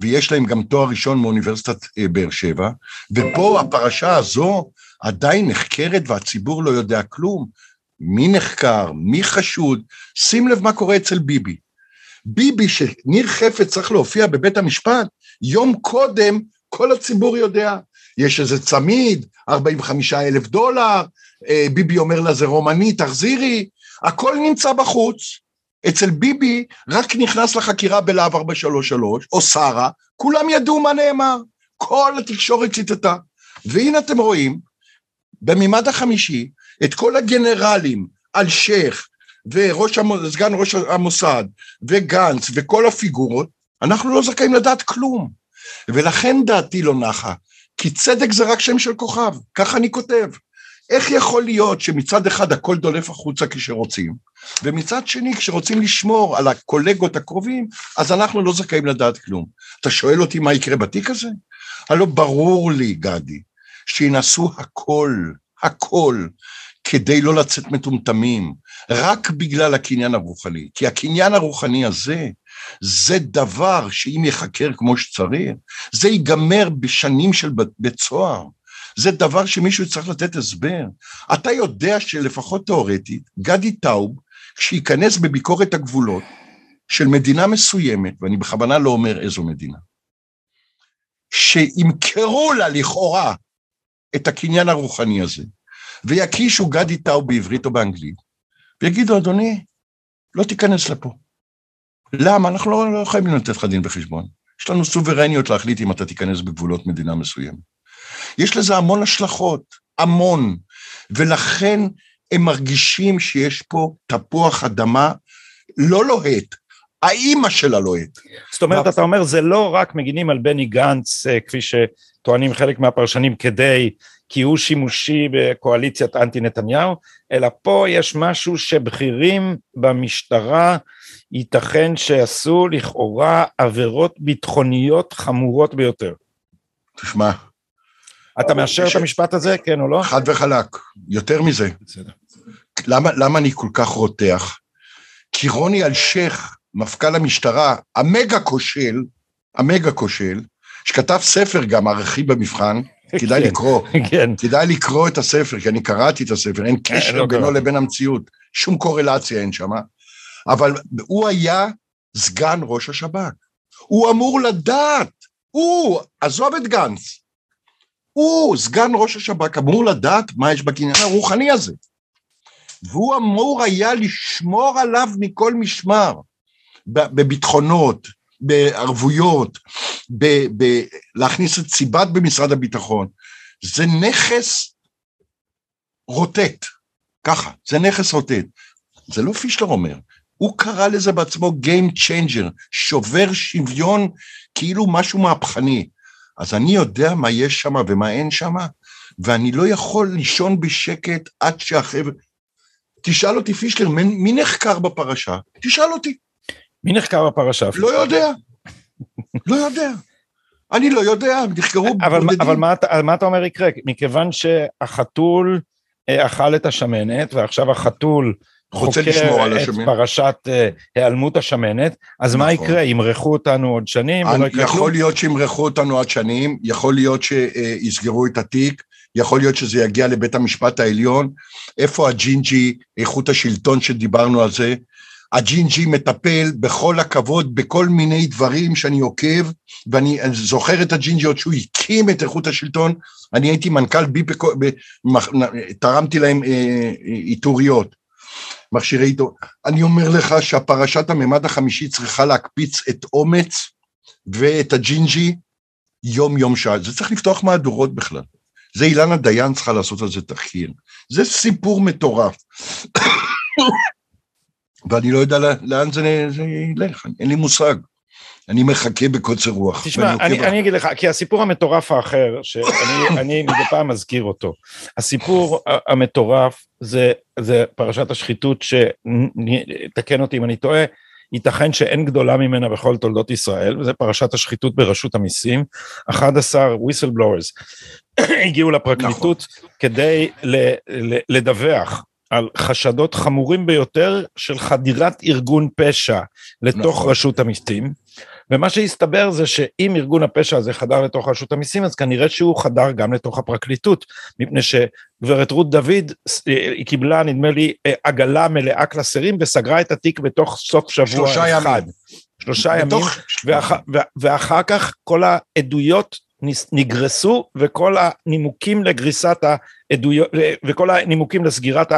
ויש להם גם תואר ראשון מאוניברסיטת אה, באר שבע, ופה הפרשה הזו עדיין נחקרת והציבור לא יודע כלום. מי נחקר? מי חשוד? שים לב מה קורה אצל ביבי. ביבי, שניר חפץ צריך להופיע בבית המשפט, יום קודם כל הציבור יודע. יש איזה צמיד, 45 אלף דולר, אה, ביבי אומר לה זה רומני, תחזירי, הכל נמצא בחוץ. אצל ביבי רק נכנס לחקירה בלהב 433, או שרה, כולם ידעו מה נאמר, כל התקשורת ציטטה. והנה אתם רואים, במימד החמישי, את כל הגנרלים, אלשיך, וסגן ראש המוסד, וגנץ, וכל הפיגורות, אנחנו לא זכאים לדעת כלום. ולכן דעתי לא נחה, כי צדק זה רק שם של כוכב, ככה אני כותב. איך יכול להיות שמצד אחד הכל דולף החוצה כשרוצים, ומצד שני כשרוצים לשמור על הקולגות הקרובים, אז אנחנו לא זכאים לדעת כלום. אתה שואל אותי מה יקרה בתיק הזה? הלא ברור לי, גדי, שינסו הכל, הכל, כדי לא לצאת מטומטמים, רק בגלל הקניין הרוחני. כי הקניין הרוחני הזה, זה דבר שאם ייחקר כמו שצריך, זה ייגמר בשנים של בית סוהר. זה דבר שמישהו צריך לתת הסבר. אתה יודע שלפחות תאורטית, גדי טאוב, כשייכנס בביקורת הגבולות של מדינה מסוימת, ואני בכוונה לא אומר איזו מדינה, שימכרו לה לכאורה את הקניין הרוחני הזה, ויקישו גדי טאוב בעברית או באנגלית, ויגידו, אדוני, לא תיכנס לפה. למה? אנחנו לא, לא חייבים לתת לך דין וחשבון. יש לנו סוברניות להחליט אם אתה תיכנס בגבולות מדינה מסוימת. יש לזה המון השלכות, המון, ולכן הם מרגישים שיש פה תפוח אדמה לא לוהט, האימא שלה לוהט. זאת אומרת, אתה אומר, זה לא רק מגינים על בני גנץ, אה, כפי שטוענים חלק מהפרשנים, כדי, כי הוא שימושי בקואליציית אנטי נתניהו, אלא פה יש משהו שבכירים במשטרה ייתכן שעשו לכאורה עבירות ביטחוניות חמורות ביותר. תשמע. אתה מאשר את המשפט הזה, כן או לא? חד וחלק. יותר מזה. בסדר. למה, למה אני כל כך רותח? כי רוני אלשיך, מפכ"ל המשטרה, המגה כושל, המגה כושל, שכתב ספר גם, ערכי במבחן, *laughs* כדאי כן, לקרוא, כן. כדאי לקרוא את הספר, כי אני קראתי את הספר, אין קשר לא בינו לבין המציאות, שום קורלציה אין שם, אבל הוא היה סגן ראש השב"כ. הוא אמור לדעת, הוא, עזוב את גנץ, הוא, סגן ראש השב"כ, אמור לדעת מה יש בקניין הרוחני הזה. והוא אמור היה לשמור עליו מכל משמר, בביטחונות, בערבויות, ב- ב- להכניס את סיבת במשרד הביטחון. זה נכס רוטט, ככה, זה נכס רוטט. זה לא פישלר אומר, הוא קרא לזה בעצמו Game Changer, שובר שוויון כאילו משהו מהפכני. אז אני יודע מה יש שם ומה אין שם, ואני לא יכול לישון בשקט עד שהחבר'ה... תשאל אותי, פישלר, מי נחקר בפרשה? תשאל אותי. מי נחקר בפרשה? לא יודע. לא יודע. אני לא יודע, נחקרו אבל, בודדים. אבל מה, מה אתה אומר יקרה? מכיוון שהחתול אה, אכל את השמנת, ועכשיו החתול חוקר את פרשת אה, היעלמות השמנת, אז נכון. מה יקרה? ימרחו אותנו עוד שנים? אני, יכול להיות שימרחו אותנו עוד שנים, יכול להיות שיסגרו את התיק, יכול להיות שזה יגיע לבית המשפט העליון. איפה הג'ינג'י, איכות השלטון שדיברנו על זה? הג'ינג'י מטפל בכל הכבוד בכל מיני דברים שאני עוקב, ואני זוכר את הג'ינג'י עוד שהוא הקים את איכות השלטון, אני הייתי מנכ"ל בי, תרמתי להם אה, איתוריות, מכשירי איתור. אני אומר לך שהפרשת הממד החמישי צריכה להקפיץ את אומץ ואת הג'ינג'י יום יום שעה, זה צריך לפתוח מהדורות בכלל. זה אילנה דיין צריכה לעשות על זה תחקיר. זה סיפור מטורף. *coughs* ואני לא יודע לאן זה, זה ילך, אין לי מושג. אני מחכה בקוצר רוח. תשמע, אני, אני אגיד לך, כי הסיפור המטורף האחר, שאני מדי פעם מזכיר אותו, הסיפור המטורף זה, זה פרשת השחיתות, שתקן אותי אם אני טועה, ייתכן שאין גדולה ממנה בכל תולדות ישראל, וזה פרשת השחיתות ברשות המיסים. 11 whistleblowers *clears throat* הגיעו לפרקליטות נכון. כדי לדווח על חשדות חמורים ביותר של חדירת ארגון פשע לתוך נכון. רשות המיסים, ומה שהסתבר זה שאם ארגון הפשע הזה חדר לתוך רשות המיסים, אז כנראה שהוא חדר גם לתוך הפרקליטות, מפני שגברת רות דוד, אה, היא קיבלה נדמה לי אה, עגלה מלאה קלסרים וסגרה את התיק בתוך סוף שבוע שלושה אחד. ימים. שלושה ימים, ואח, ואחר כך כל העדויות נגרסו וכל הנימוקים לגריסת העדויות וכל הנימוקים לסגירת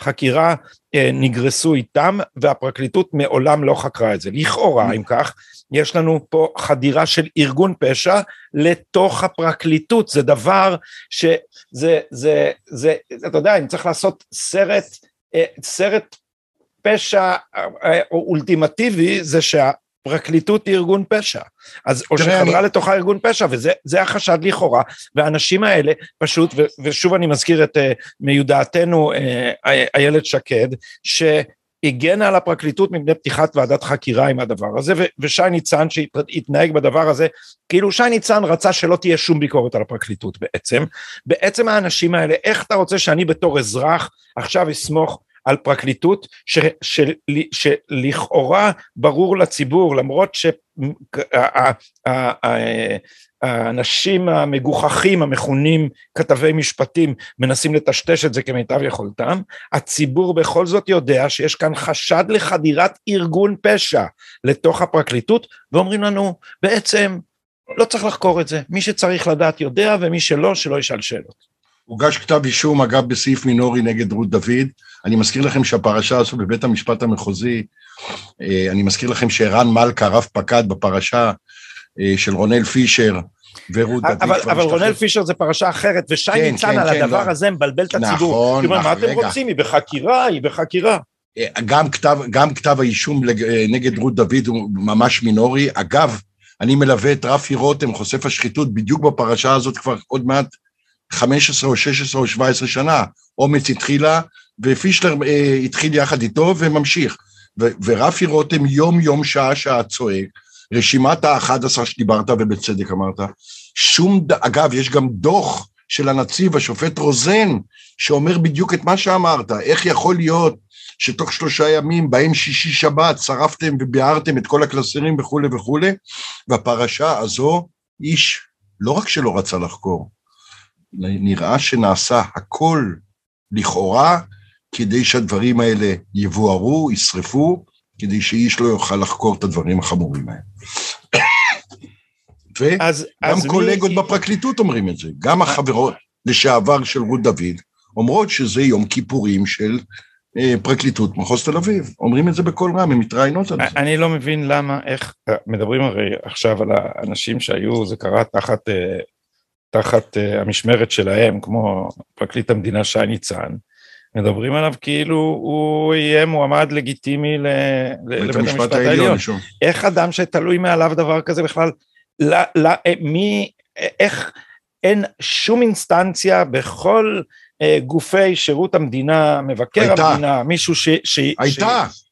החקירה אה, נגרסו איתם והפרקליטות מעולם לא חקרה את זה. לכאורה אם כך יש לנו פה חדירה של ארגון פשע לתוך הפרקליטות זה דבר שזה זה זה זה אתה יודע אם צריך לעשות סרט אה, סרט פשע אה, אולטימטיבי זה שה... פרקליטות היא ארגון פשע. אז או שחדרה אני... לתוכה ארגון פשע, וזה החשד לכאורה, והאנשים האלה פשוט, ו, ושוב אני מזכיר את מיודעתנו איילת שקד, שהגנה על הפרקליטות מפני פתיחת ועדת חקירה עם הדבר הזה, ו- ושי ניצן שהתנהג בדבר הזה, כאילו שי ניצן רצה שלא תהיה שום ביקורת על הפרקליטות בעצם. בעצם האנשים האלה, איך אתה רוצה שאני בתור אזרח עכשיו אסמוך על פרקליטות ש, של, שלכאורה ברור לציבור למרות שהאנשים המגוחכים המכונים כתבי משפטים מנסים לטשטש את זה כמיטב יכולתם, הציבור בכל זאת יודע שיש כאן חשד לחדירת ארגון פשע לתוך הפרקליטות ואומרים לנו בעצם לא צריך לחקור את זה, מי שצריך לדעת יודע ומי שלא שלא ישאל שאלות. הוגש כתב אישום, אגב, בסעיף מינורי נגד רות דוד. אני מזכיר לכם שהפרשה הזו בבית המשפט המחוזי, אה, אני מזכיר לכם שערן מלכה, רב פקד בפרשה אה, של רונל פישר, ורות דוד אבל, אבל רונל פישר זה פרשה אחרת, ושי כן, ניצן כן, על כן, הדבר לא. הזה מבלבל את הציבור. נכון, מה אתם רוצים? היא בחקירה, היא בחקירה. גם כתב, גם כתב האישום נגד רות דוד הוא ממש מינורי. אגב, אני מלווה את רפי רותם, חושף השחיתות, בדיוק בפרשה הזאת כבר עוד מעט 15 או 16 או 17 שנה. אומץ התחילה, ופישלר אה, התחיל יחד איתו וממשיך. ו- ורפי רותם יום יום שעה שעה צועק, רשימת ה-11 שדיברת ובצדק אמרת, שום, ד... אגב, יש גם דוח של הנציב, השופט רוזן, שאומר בדיוק את מה שאמרת, איך יכול להיות שתוך שלושה ימים, בהם שישי שבת, שרפתם וביערתם את כל הקלסרים וכולי וכולי, והפרשה הזו, איש לא רק שלא רצה לחקור, נראה שנעשה הכל לכאורה כדי שהדברים האלה יבוארו, ישרפו, כדי שאיש לא יוכל לחקור את הדברים החמורים האלה. *coughs* וגם קולגות מי... בפרקליטות אומרים את זה, גם החברות לשעבר של רות דוד אומרות שזה יום כיפורים של אה, פרקליטות מחוז תל אביב, אומרים את זה בקול רם, הם מתראיינות על זה. אני לא מבין למה, איך, מדברים הרי עכשיו על האנשים שהיו, זה קרה תחת, אה, תחת אה, המשמרת שלהם, כמו פרקליט המדינה שי ניצן, מדברים עליו כאילו הוא יהיה מועמד לגיטימי לבית המשפט העליון. איך אדם שתלוי מעליו דבר כזה בכלל, לא, לא, מי, איך, אין שום אינסטנציה בכל אה, גופי שירות המדינה, מבקר הייתה. המדינה, מישהו ש... ש הייתה. ש...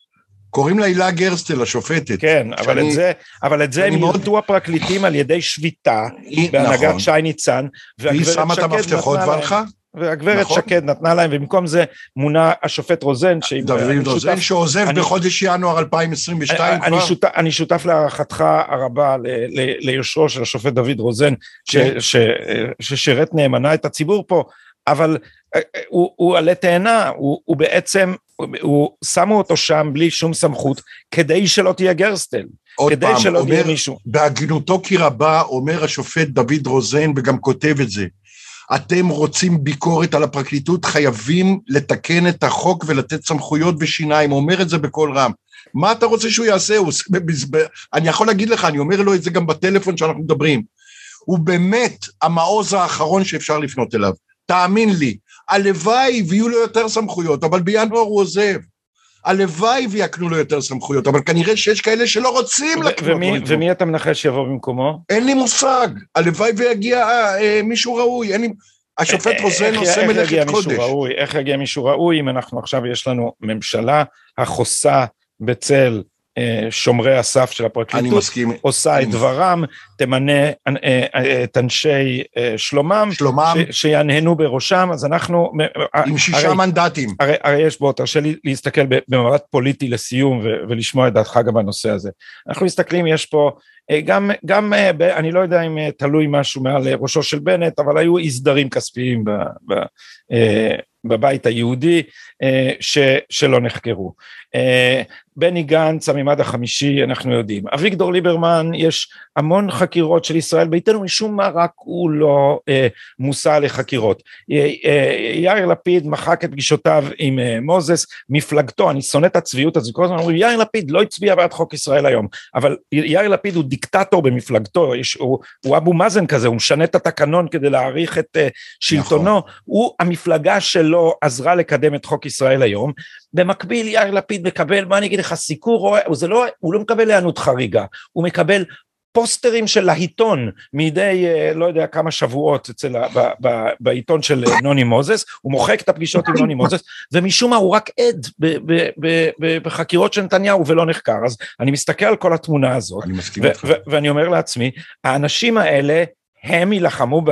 קוראים לה הילה גרסטל, השופטת. כן, שאני, אבל את זה, אבל את זה הם מאוד... ירדו הפרקליטים על ידי שביתה, בהנהגת נכון. שי ניצן, והיא שמה את המפתחות והלכה. והגברת נכון. שקד נתנה להם, ובמקום זה מונה השופט רוזן, דוד רוזן, שעוזב אני, בחודש ינואר 2022 אני, כבר. שותף, אני שותף להערכתך הרבה ליושרו של השופט דוד רוזן, כן. ששירת נאמנה את הציבור פה, אבל אה, הוא, הוא עלה תאנה, הוא, הוא בעצם, הוא, שמו אותו שם בלי שום סמכות, כדי שלא תהיה גרסטל. כדי פעם, שלא תהיה מישהו. בהגינותו כי רבה אומר השופט דוד רוזן, וגם כותב את זה, אתם רוצים ביקורת על הפרקליטות, חייבים לתקן את החוק ולתת סמכויות ושיניים, אומר את זה בקול רם. מה אתה רוצה שהוא יעשה? הוא, אני יכול להגיד לך, אני אומר לו את זה גם בטלפון שאנחנו מדברים. הוא באמת המעוז האחרון שאפשר לפנות אליו. תאמין לי, הלוואי ויהיו לו יותר סמכויות, אבל בינואר הוא עוזב. הלוואי ויקנו לו יותר סמכויות, אבל כנראה שיש כאלה שלא רוצים לקנות ומי, לו. ומי אתה מנחש שיבוא במקומו? אין לי מושג, הלוואי ויגיע אה, אה מישהו ראוי, אין לי... השופט אה, רוזן עושה מלאכת קודש. ראוי, איך יגיע מישהו ראוי אם אנחנו עכשיו יש לנו ממשלה החוסה בצל שומרי הסף של הפרקליטות, עושה את דברם, תמנה אה, אה, את אנשי שלומם, שלומם, ש, שיהנהנו בראשם, אז אנחנו... עם שישה הרי, מנדטים. הרי, הרי יש בו, תרשה לי להסתכל במבט פוליטי לסיום ו, ולשמוע את דעתך גם בנושא הזה. אנחנו מסתכלים, יש פה גם, גם אני לא יודע אם תלוי משהו מעל ראשו של בנט, אבל היו אי סדרים כספיים ב, ב, בבית היהודי ש, שלא נחקרו. בני גנץ, הממד החמישי, אנחנו יודעים. אביגדור ליברמן, יש המון חקירות של ישראל ביתנו, משום מה רק הוא לא אה, מושא לחקירות. אה, אה, יאיר לפיד מחק את פגישותיו עם אה, מוזס, מפלגתו, אני שונא את הצביעות הזאת, כל הזמן אומרים, יאיר לפיד לא הצביע בעד חוק ישראל היום, אבל יאיר לפיד הוא דיקטטור במפלגתו, יש, הוא, הוא אבו מאזן כזה, הוא משנה את התקנון כדי להעריך את אה, שלטונו, נכון. הוא, המפלגה שלו עזרה לקדם את חוק ישראל היום, במקביל יאיר לפיד מקבל, מה אני אגיד לך, סיקור, זה לא, הוא לא מקבל היענות חריגה, הוא מקבל פוסטרים של העיתון מדי אה, לא יודע כמה שבועות אצל, ב, ב, בעיתון של אה, נוני מוזס, הוא מוחק את הפגישות עם נוני מוזס, ומשום מה הוא רק עד ב, ב, ב, ב, בחקירות של נתניהו ולא נחקר. אז אני מסתכל על כל התמונה הזאת, ואני אומר לעצמי, האנשים האלה הם יילחמו,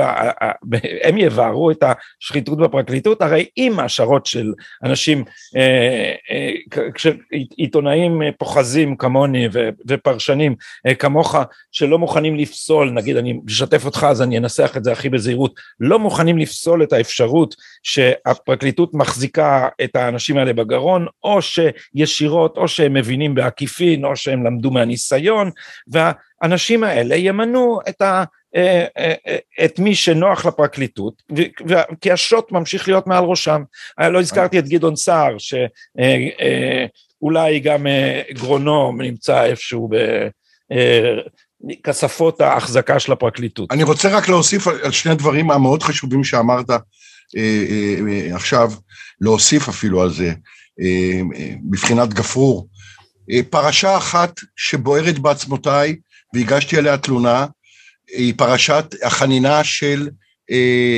הם יבערו את השחיתות בפרקליטות, הרי אם השערות של אנשים, אה, אה, עיתונאים פוחזים כמוני ופרשנים אה, כמוך, שלא מוכנים לפסול, נגיד אני משתף אותך אז אני אנסח את זה הכי בזהירות, לא מוכנים לפסול את האפשרות שהפרקליטות מחזיקה את האנשים האלה בגרון, או שישירות, או שהם מבינים בעקיפין, או שהם למדו מהניסיון, והאנשים האלה ימנו את ה... אה, אה, אה, את מי שנוח לפרקליטות, כי השוט ממשיך להיות מעל ראשם. לא הזכרתי את גדעון סער, שאולי גם גרונו נמצא איפשהו בכספות ההחזקה של הפרקליטות. אני רוצה רק להוסיף על שני דברים המאוד חשובים שאמרת עכשיו, להוסיף אפילו על זה. בבחינת גפרור. פרשה אחת שבוערת בעצמותיי והגשתי עליה תלונה, היא פרשת החנינה של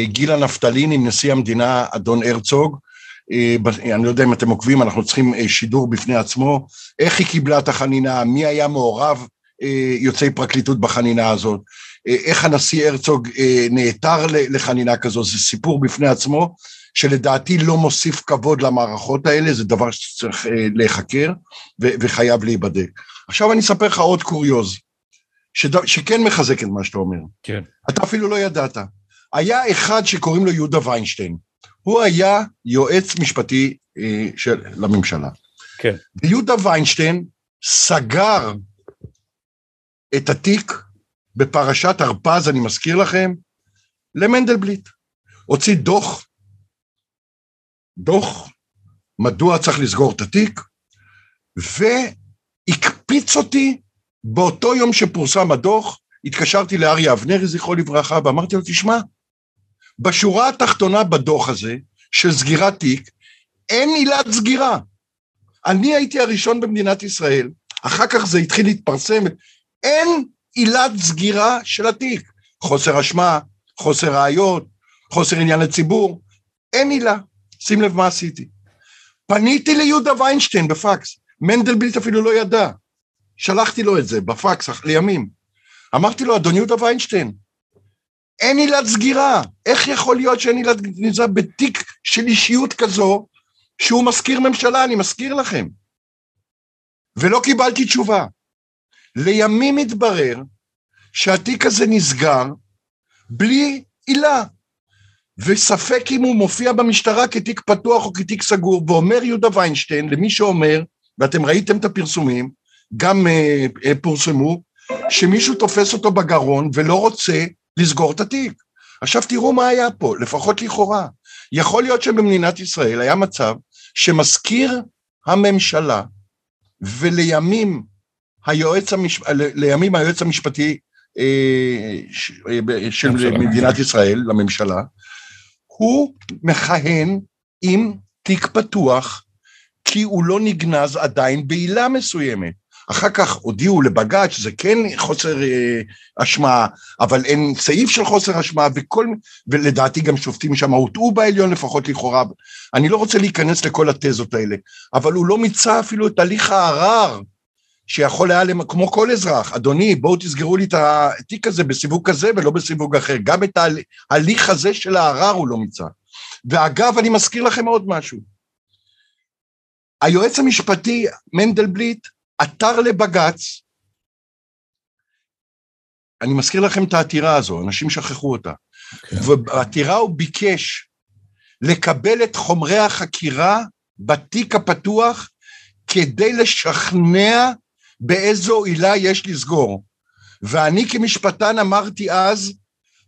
גילה נפתלין עם נשיא המדינה אדון הרצוג, אני לא יודע אם אתם עוקבים, אנחנו צריכים שידור בפני עצמו, איך היא קיבלה את החנינה, מי היה מעורב יוצאי פרקליטות בחנינה הזאת, איך הנשיא הרצוג נעתר לחנינה כזו, זה סיפור בפני עצמו, שלדעתי לא מוסיף כבוד למערכות האלה, זה דבר שצריך להיחקר וחייב להיבדק. עכשיו אני אספר לך עוד קוריוז, שד... שכן מחזק את מה שאתה אומר. כן. אתה אפילו לא ידעת. היה אחד שקוראים לו יהודה ויינשטיין. הוא היה יועץ משפטי אה, של, לממשלה. כן. ויהודה ויינשטיין סגר את התיק בפרשת הרפז, אני מזכיר לכם, למנדלבליט. הוציא דוח, דוח, מדוע צריך לסגור את התיק, והקפיץ אותי באותו יום שפורסם הדוח, התקשרתי לאריה אבנרי, זכרו לברכה, ואמרתי לו, תשמע, בשורה התחתונה בדוח הזה, של סגירת תיק, אין עילת סגירה. אני הייתי הראשון במדינת ישראל, אחר כך זה התחיל להתפרסם, אין עילת סגירה של התיק. חוסר אשמה, חוסר ראיות, חוסר עניין לציבור, אין עילה. שים לב מה עשיתי. פניתי ליהודה ויינשטיין בפקס, מנדלבליט אפילו לא ידע. שלחתי לו את זה בפקס לימים. אמרתי לו, אדון יהודה ויינשטיין, אין עילת סגירה. איך יכול להיות שאין עילת גניזה בתיק של אישיות כזו, שהוא מזכיר ממשלה, אני מזכיר לכם. ולא קיבלתי תשובה. לימים התברר שהתיק הזה נסגר בלי עילה. וספק אם הוא מופיע במשטרה כתיק פתוח או כתיק סגור, ואומר יהודה ויינשטיין, למי שאומר, ואתם ראיתם את הפרסומים, גם אה, אה, פורסמו, שמישהו תופס אותו בגרון ולא רוצה לסגור את התיק. עכשיו תראו מה היה פה, לפחות לכאורה. יכול להיות שבמדינת ישראל היה מצב שמזכיר הממשלה ולימים היועץ, המש... לימים היועץ המשפטי אה, של מדינת ישראל, לממשלה, הוא מכהן עם תיק פתוח כי הוא לא נגנז עדיין בעילה מסוימת. אחר כך הודיעו לבג"ץ שזה כן חוסר אה, אשמה, אבל אין סעיף של חוסר אשמה, וכל, ולדעתי גם שופטים שם הוטעו בעליון לפחות לכאורה. אני לא רוצה להיכנס לכל התזות האלה, אבל הוא לא מיצה אפילו את הליך הערר, שיכול היה. כמו כל אזרח, אדוני, בואו תסגרו לי את התיק הזה בסיווג כזה ולא בסיווג אחר. גם את ההליך הזה של הערר הוא לא מיצה. ואגב, אני מזכיר לכם עוד משהו. היועץ המשפטי מנדלבליט עתר לבג"ץ, אני מזכיר לכם את העתירה הזו, אנשים שכחו אותה. Okay. כן. ובעתירה הוא ביקש לקבל את חומרי החקירה בתיק הפתוח כדי לשכנע באיזו עילה יש לסגור. ואני כמשפטן אמרתי אז,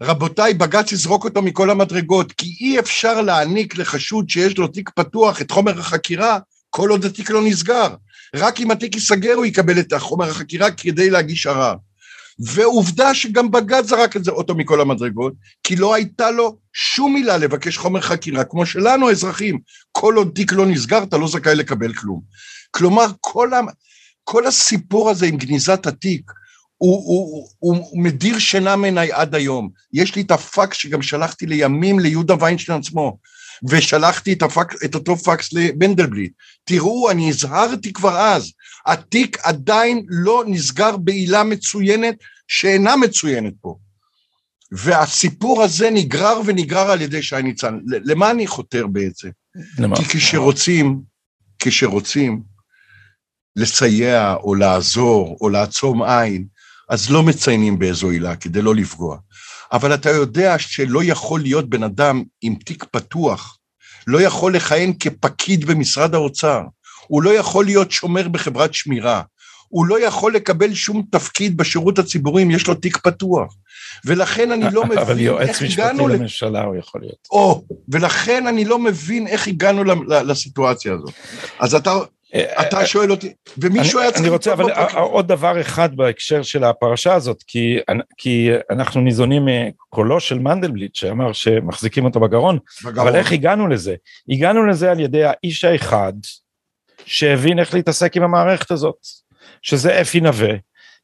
רבותיי, בג"ץ יזרוק אותו מכל המדרגות, כי אי אפשר להעניק לחשוד שיש לו תיק פתוח את חומר החקירה כל עוד התיק לא נסגר. רק אם התיק ייסגר הוא יקבל את החומר החקירה כדי להגיש ערר. ועובדה שגם בג"ץ זרק את זה אותו מכל המדרגות, כי לא הייתה לו שום מילה לבקש חומר חקירה, כמו שלנו האזרחים, כל עוד תיק לא נסגר אתה לא זכאי לקבל כלום. כלומר, כל, ה, כל הסיפור הזה עם גניזת התיק, הוא, הוא, הוא, הוא מדיר שינה מעיניי עד היום. יש לי את הפקס שגם שלחתי לימים ליהודה ויינשטיין עצמו. ושלחתי את, הפק, את אותו פקס למנדלבליט. תראו, אני הזהרתי כבר אז, התיק עדיין לא נסגר בעילה מצוינת שאינה מצוינת פה. והסיפור הזה נגרר ונגרר על ידי שי ניצן. למה אני חותר בעצם? למה? כי כשרוצים, כשרוצים לסייע או לעזור או לעצום עין, אז לא מציינים באיזו עילה כדי לא לפגוע. אבל אתה יודע שלא יכול להיות בן אדם עם תיק פתוח, לא יכול לכהן כפקיד במשרד האוצר, הוא לא יכול להיות שומר בחברת שמירה, הוא לא יכול לקבל שום תפקיד בשירות הציבורי אם יש לו תיק פתוח. ולכן אני לא מבין אבל יועץ משפטי לממשלה הוא יכול להיות. או, ולכן אני לא מבין איך הגענו לסיטואציה הזאת. אז אתה, אתה שואל אותי, ומישהו היה צריך... אני רוצה, אבל עוד דבר אחד בהקשר של הפרשה הזאת, כי, כי אנחנו ניזונים מקולו של מנדלבליט, שאמר שמחזיקים אותו בגרון, בגרון, אבל איך הגענו לזה? הגענו לזה על ידי האיש האחד, שהבין איך להתעסק עם המערכת הזאת, שזה אפי נווה,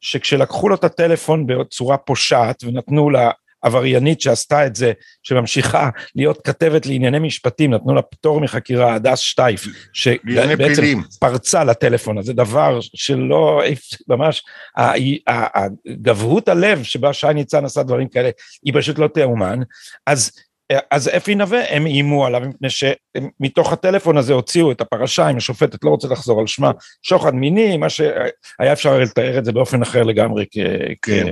שכשלקחו לו את הטלפון בצורה פושעת ונתנו לה עבריינית שעשתה את זה, שממשיכה להיות כתבת לענייני משפטים, נתנו לה פטור מחקירה, הדס שטייף, שבעצם פרצה לטלפון הזה, דבר שלא, ממש, גבהות הלב שבה שי ניצן עשה דברים כאלה, היא פשוט לא תאומן, אז אז אפי נווה הם איימו עליו מפני שמתוך הטלפון הזה הוציאו את הפרשה עם השופטת לא רוצה לחזור על שמה שוחד מיני מה שהיה אפשר לתאר את זה באופן אחר לגמרי כן.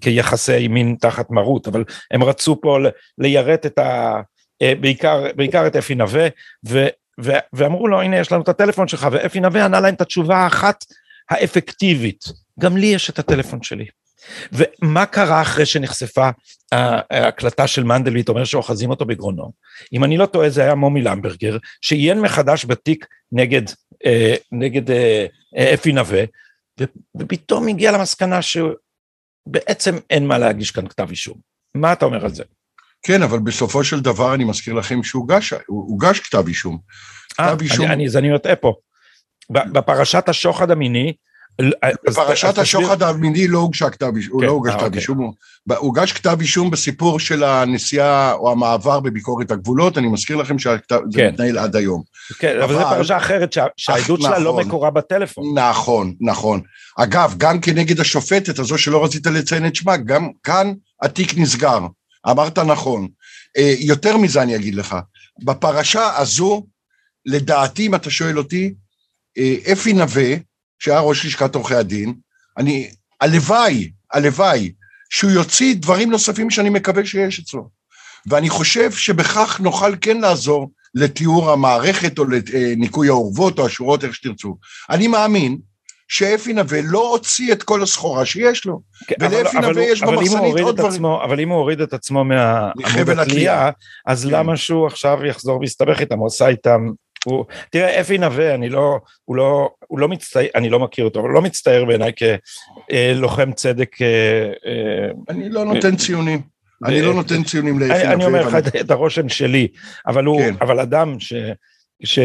כיחסי מין תחת מרות אבל הם רצו פה ליירט את ה... אה, בעיקר, בעיקר את אפי נווה ו, ו, ואמרו לו הנה יש לנו את הטלפון שלך ואפי נווה ענה להם את התשובה האחת האפקטיבית גם לי יש את הטלפון שלי ומה קרה אחרי שנחשפה ההקלטה של מנדלבליט אומר שאוחזים אותו בגרונו? אם אני לא טועה זה היה מומי למברגר שעיין מחדש בתיק נגד, אה, נגד אה, אפי נווה ופתאום הגיע למסקנה שבעצם אין מה להגיש כאן כתב אישום. מה אתה אומר על זה? כן, אבל בסופו של דבר אני מזכיר לכם שהוגש כתב אישום. אה, אישום... אני, אז אני מטעה פה. בפרשת השוחד המיני בפרשת השוחד המיני לא הוגש כתב אישום, כן, לא הוגש אה, כתב אוקיי. אישום, הוגש כתב אישום בסיפור של הנסיעה או המעבר בביקורת הגבולות, אני מזכיר לכם שזה כן. מתנהל עד היום. כן, אבל זו פרשה אחרת שהעדות שלה לא נכון. מקורה בטלפון. נכון, נכון. אגב, גם כנגד השופטת הזו שלא רצית לציין את שמה, גם כאן התיק נסגר. אמרת נכון. אה, יותר מזה אני אגיד לך, בפרשה הזו, לדעתי, אם אתה שואל אותי, אה, אפי נווה, שהיה ראש לשכת עורכי הדין, אני, הלוואי, הלוואי, שהוא יוציא דברים נוספים שאני מקווה שיש אצלו. ואני חושב שבכך נוכל כן לעזור לתיאור המערכת או לניקוי האורוות או השורות, איך שתרצו. אני מאמין שאפי נווה לא הוציא את כל הסחורה שיש לו, כן, ולאפי נווה יש במחסנית עוד דברים. אבל אם הוא הוריד את עצמו מהעמוד התלייה, אז כן. למה שהוא עכשיו יחזור ויסתבך איתם, הוא עשה איתם הוא, תראה, אפי נווה, אני לא, הוא לא, הוא לא מצטייר, אני לא מכיר אותו, אבל הוא לא מצטייר בעיניי כלוחם צדק. אה, אה, אני לא נותן ציונים. אני לא נותן ציונים לאפי נווה. אני אומר לך את הרושם שלי, אבל הוא, כן. אבל אדם ש... ש,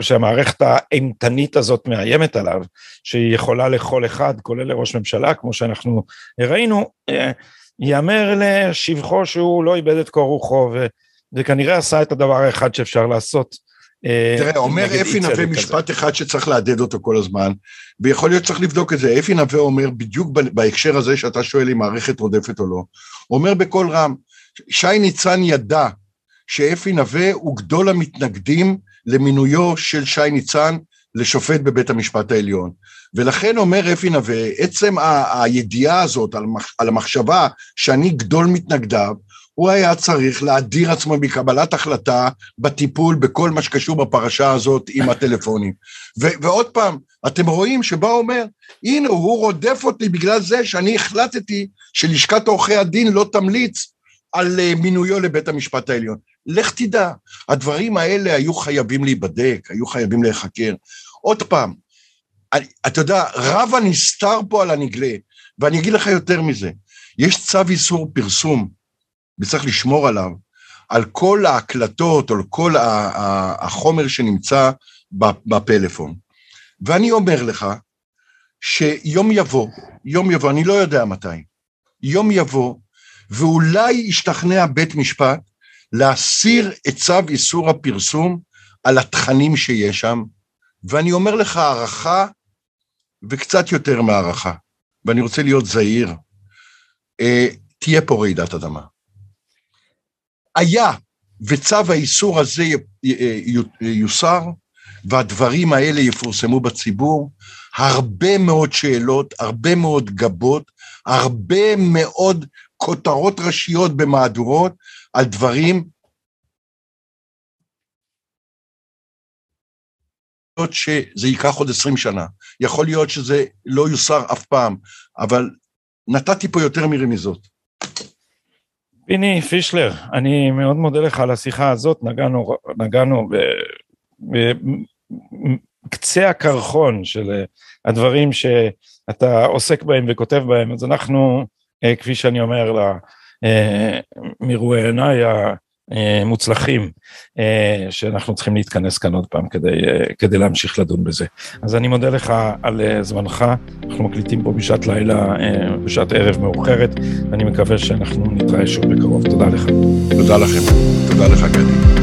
שהמערכת האימתנית הזאת מאיימת עליו, שהיא יכולה לכל אחד, כולל לראש ממשלה, כמו שאנחנו ראינו, אה, ייאמר לשבחו שהוא לא איבד את קור רוחו, וכנראה עשה את הדבר האחד שאפשר לעשות, אה, תראה, אומר אפי נווה משפט אחד שצריך להדהד אותו כל הזמן, ויכול להיות שצריך לבדוק את זה. אפי נווה אומר, בדיוק בהקשר הזה שאתה שואל אם מערכת רודפת או לא, אומר בקול רם, שי ניצן ידע שאפי נווה הוא גדול המתנגדים למינויו של שי ניצן לשופט בבית המשפט העליון. ולכן אומר אפי נווה, עצם הידיעה הזאת על המחשבה שאני גדול מתנגדיו, הוא היה צריך להדיר עצמו מקבלת החלטה בטיפול בכל מה שקשור בפרשה הזאת עם הטלפונים. ו- ועוד פעם, אתם רואים שבא אומר, הנה הוא רודף אותי בגלל זה שאני החלטתי שלשכת עורכי הדין לא תמליץ על uh, מינויו לבית המשפט העליון. לך תדע, הדברים האלה היו חייבים להיבדק, היו חייבים להיחקר. עוד פעם, אתה יודע, רב הנסתר פה על הנגלה, ואני אגיד לך יותר מזה, יש צו איסור פרסום וצריך לשמור עליו, על כל ההקלטות, על כל החומר שנמצא בפלאפון. ואני אומר לך, שיום יבוא, יום יבוא, אני לא יודע מתי, יום יבוא, ואולי ישתכנע בית משפט להסיר את צו איסור הפרסום על התכנים שיש שם, ואני אומר לך הערכה וקצת יותר מהערכה, ואני רוצה להיות זהיר, אה, תהיה פה רעידת אדמה. היה וצו האיסור הזה יוסר, והדברים האלה יפורסמו בציבור, הרבה מאוד שאלות, הרבה מאוד גבות, הרבה מאוד כותרות ראשיות במהדורות על דברים שזה ייקח עוד עשרים שנה. יכול להיות שזה לא יוסר אף פעם, אבל נתתי פה יותר מרמיזות. פיני פישלר, אני מאוד מודה לך על השיחה הזאת, נגענו, נגענו בקצה הקרחון של הדברים שאתה עוסק בהם וכותב בהם, אז אנחנו, אה, כפי שאני אומר, מרואייניי מוצלחים, שאנחנו צריכים להתכנס כאן עוד פעם כדי, כדי להמשיך לדון בזה. אז אני מודה לך על זמנך, אנחנו מקליטים פה בשעת לילה, בשעת ערב מאוחרת, ואני מקווה שאנחנו נתראה שוב בקרוב. תודה לך. תודה לכם. תודה לך, גדי.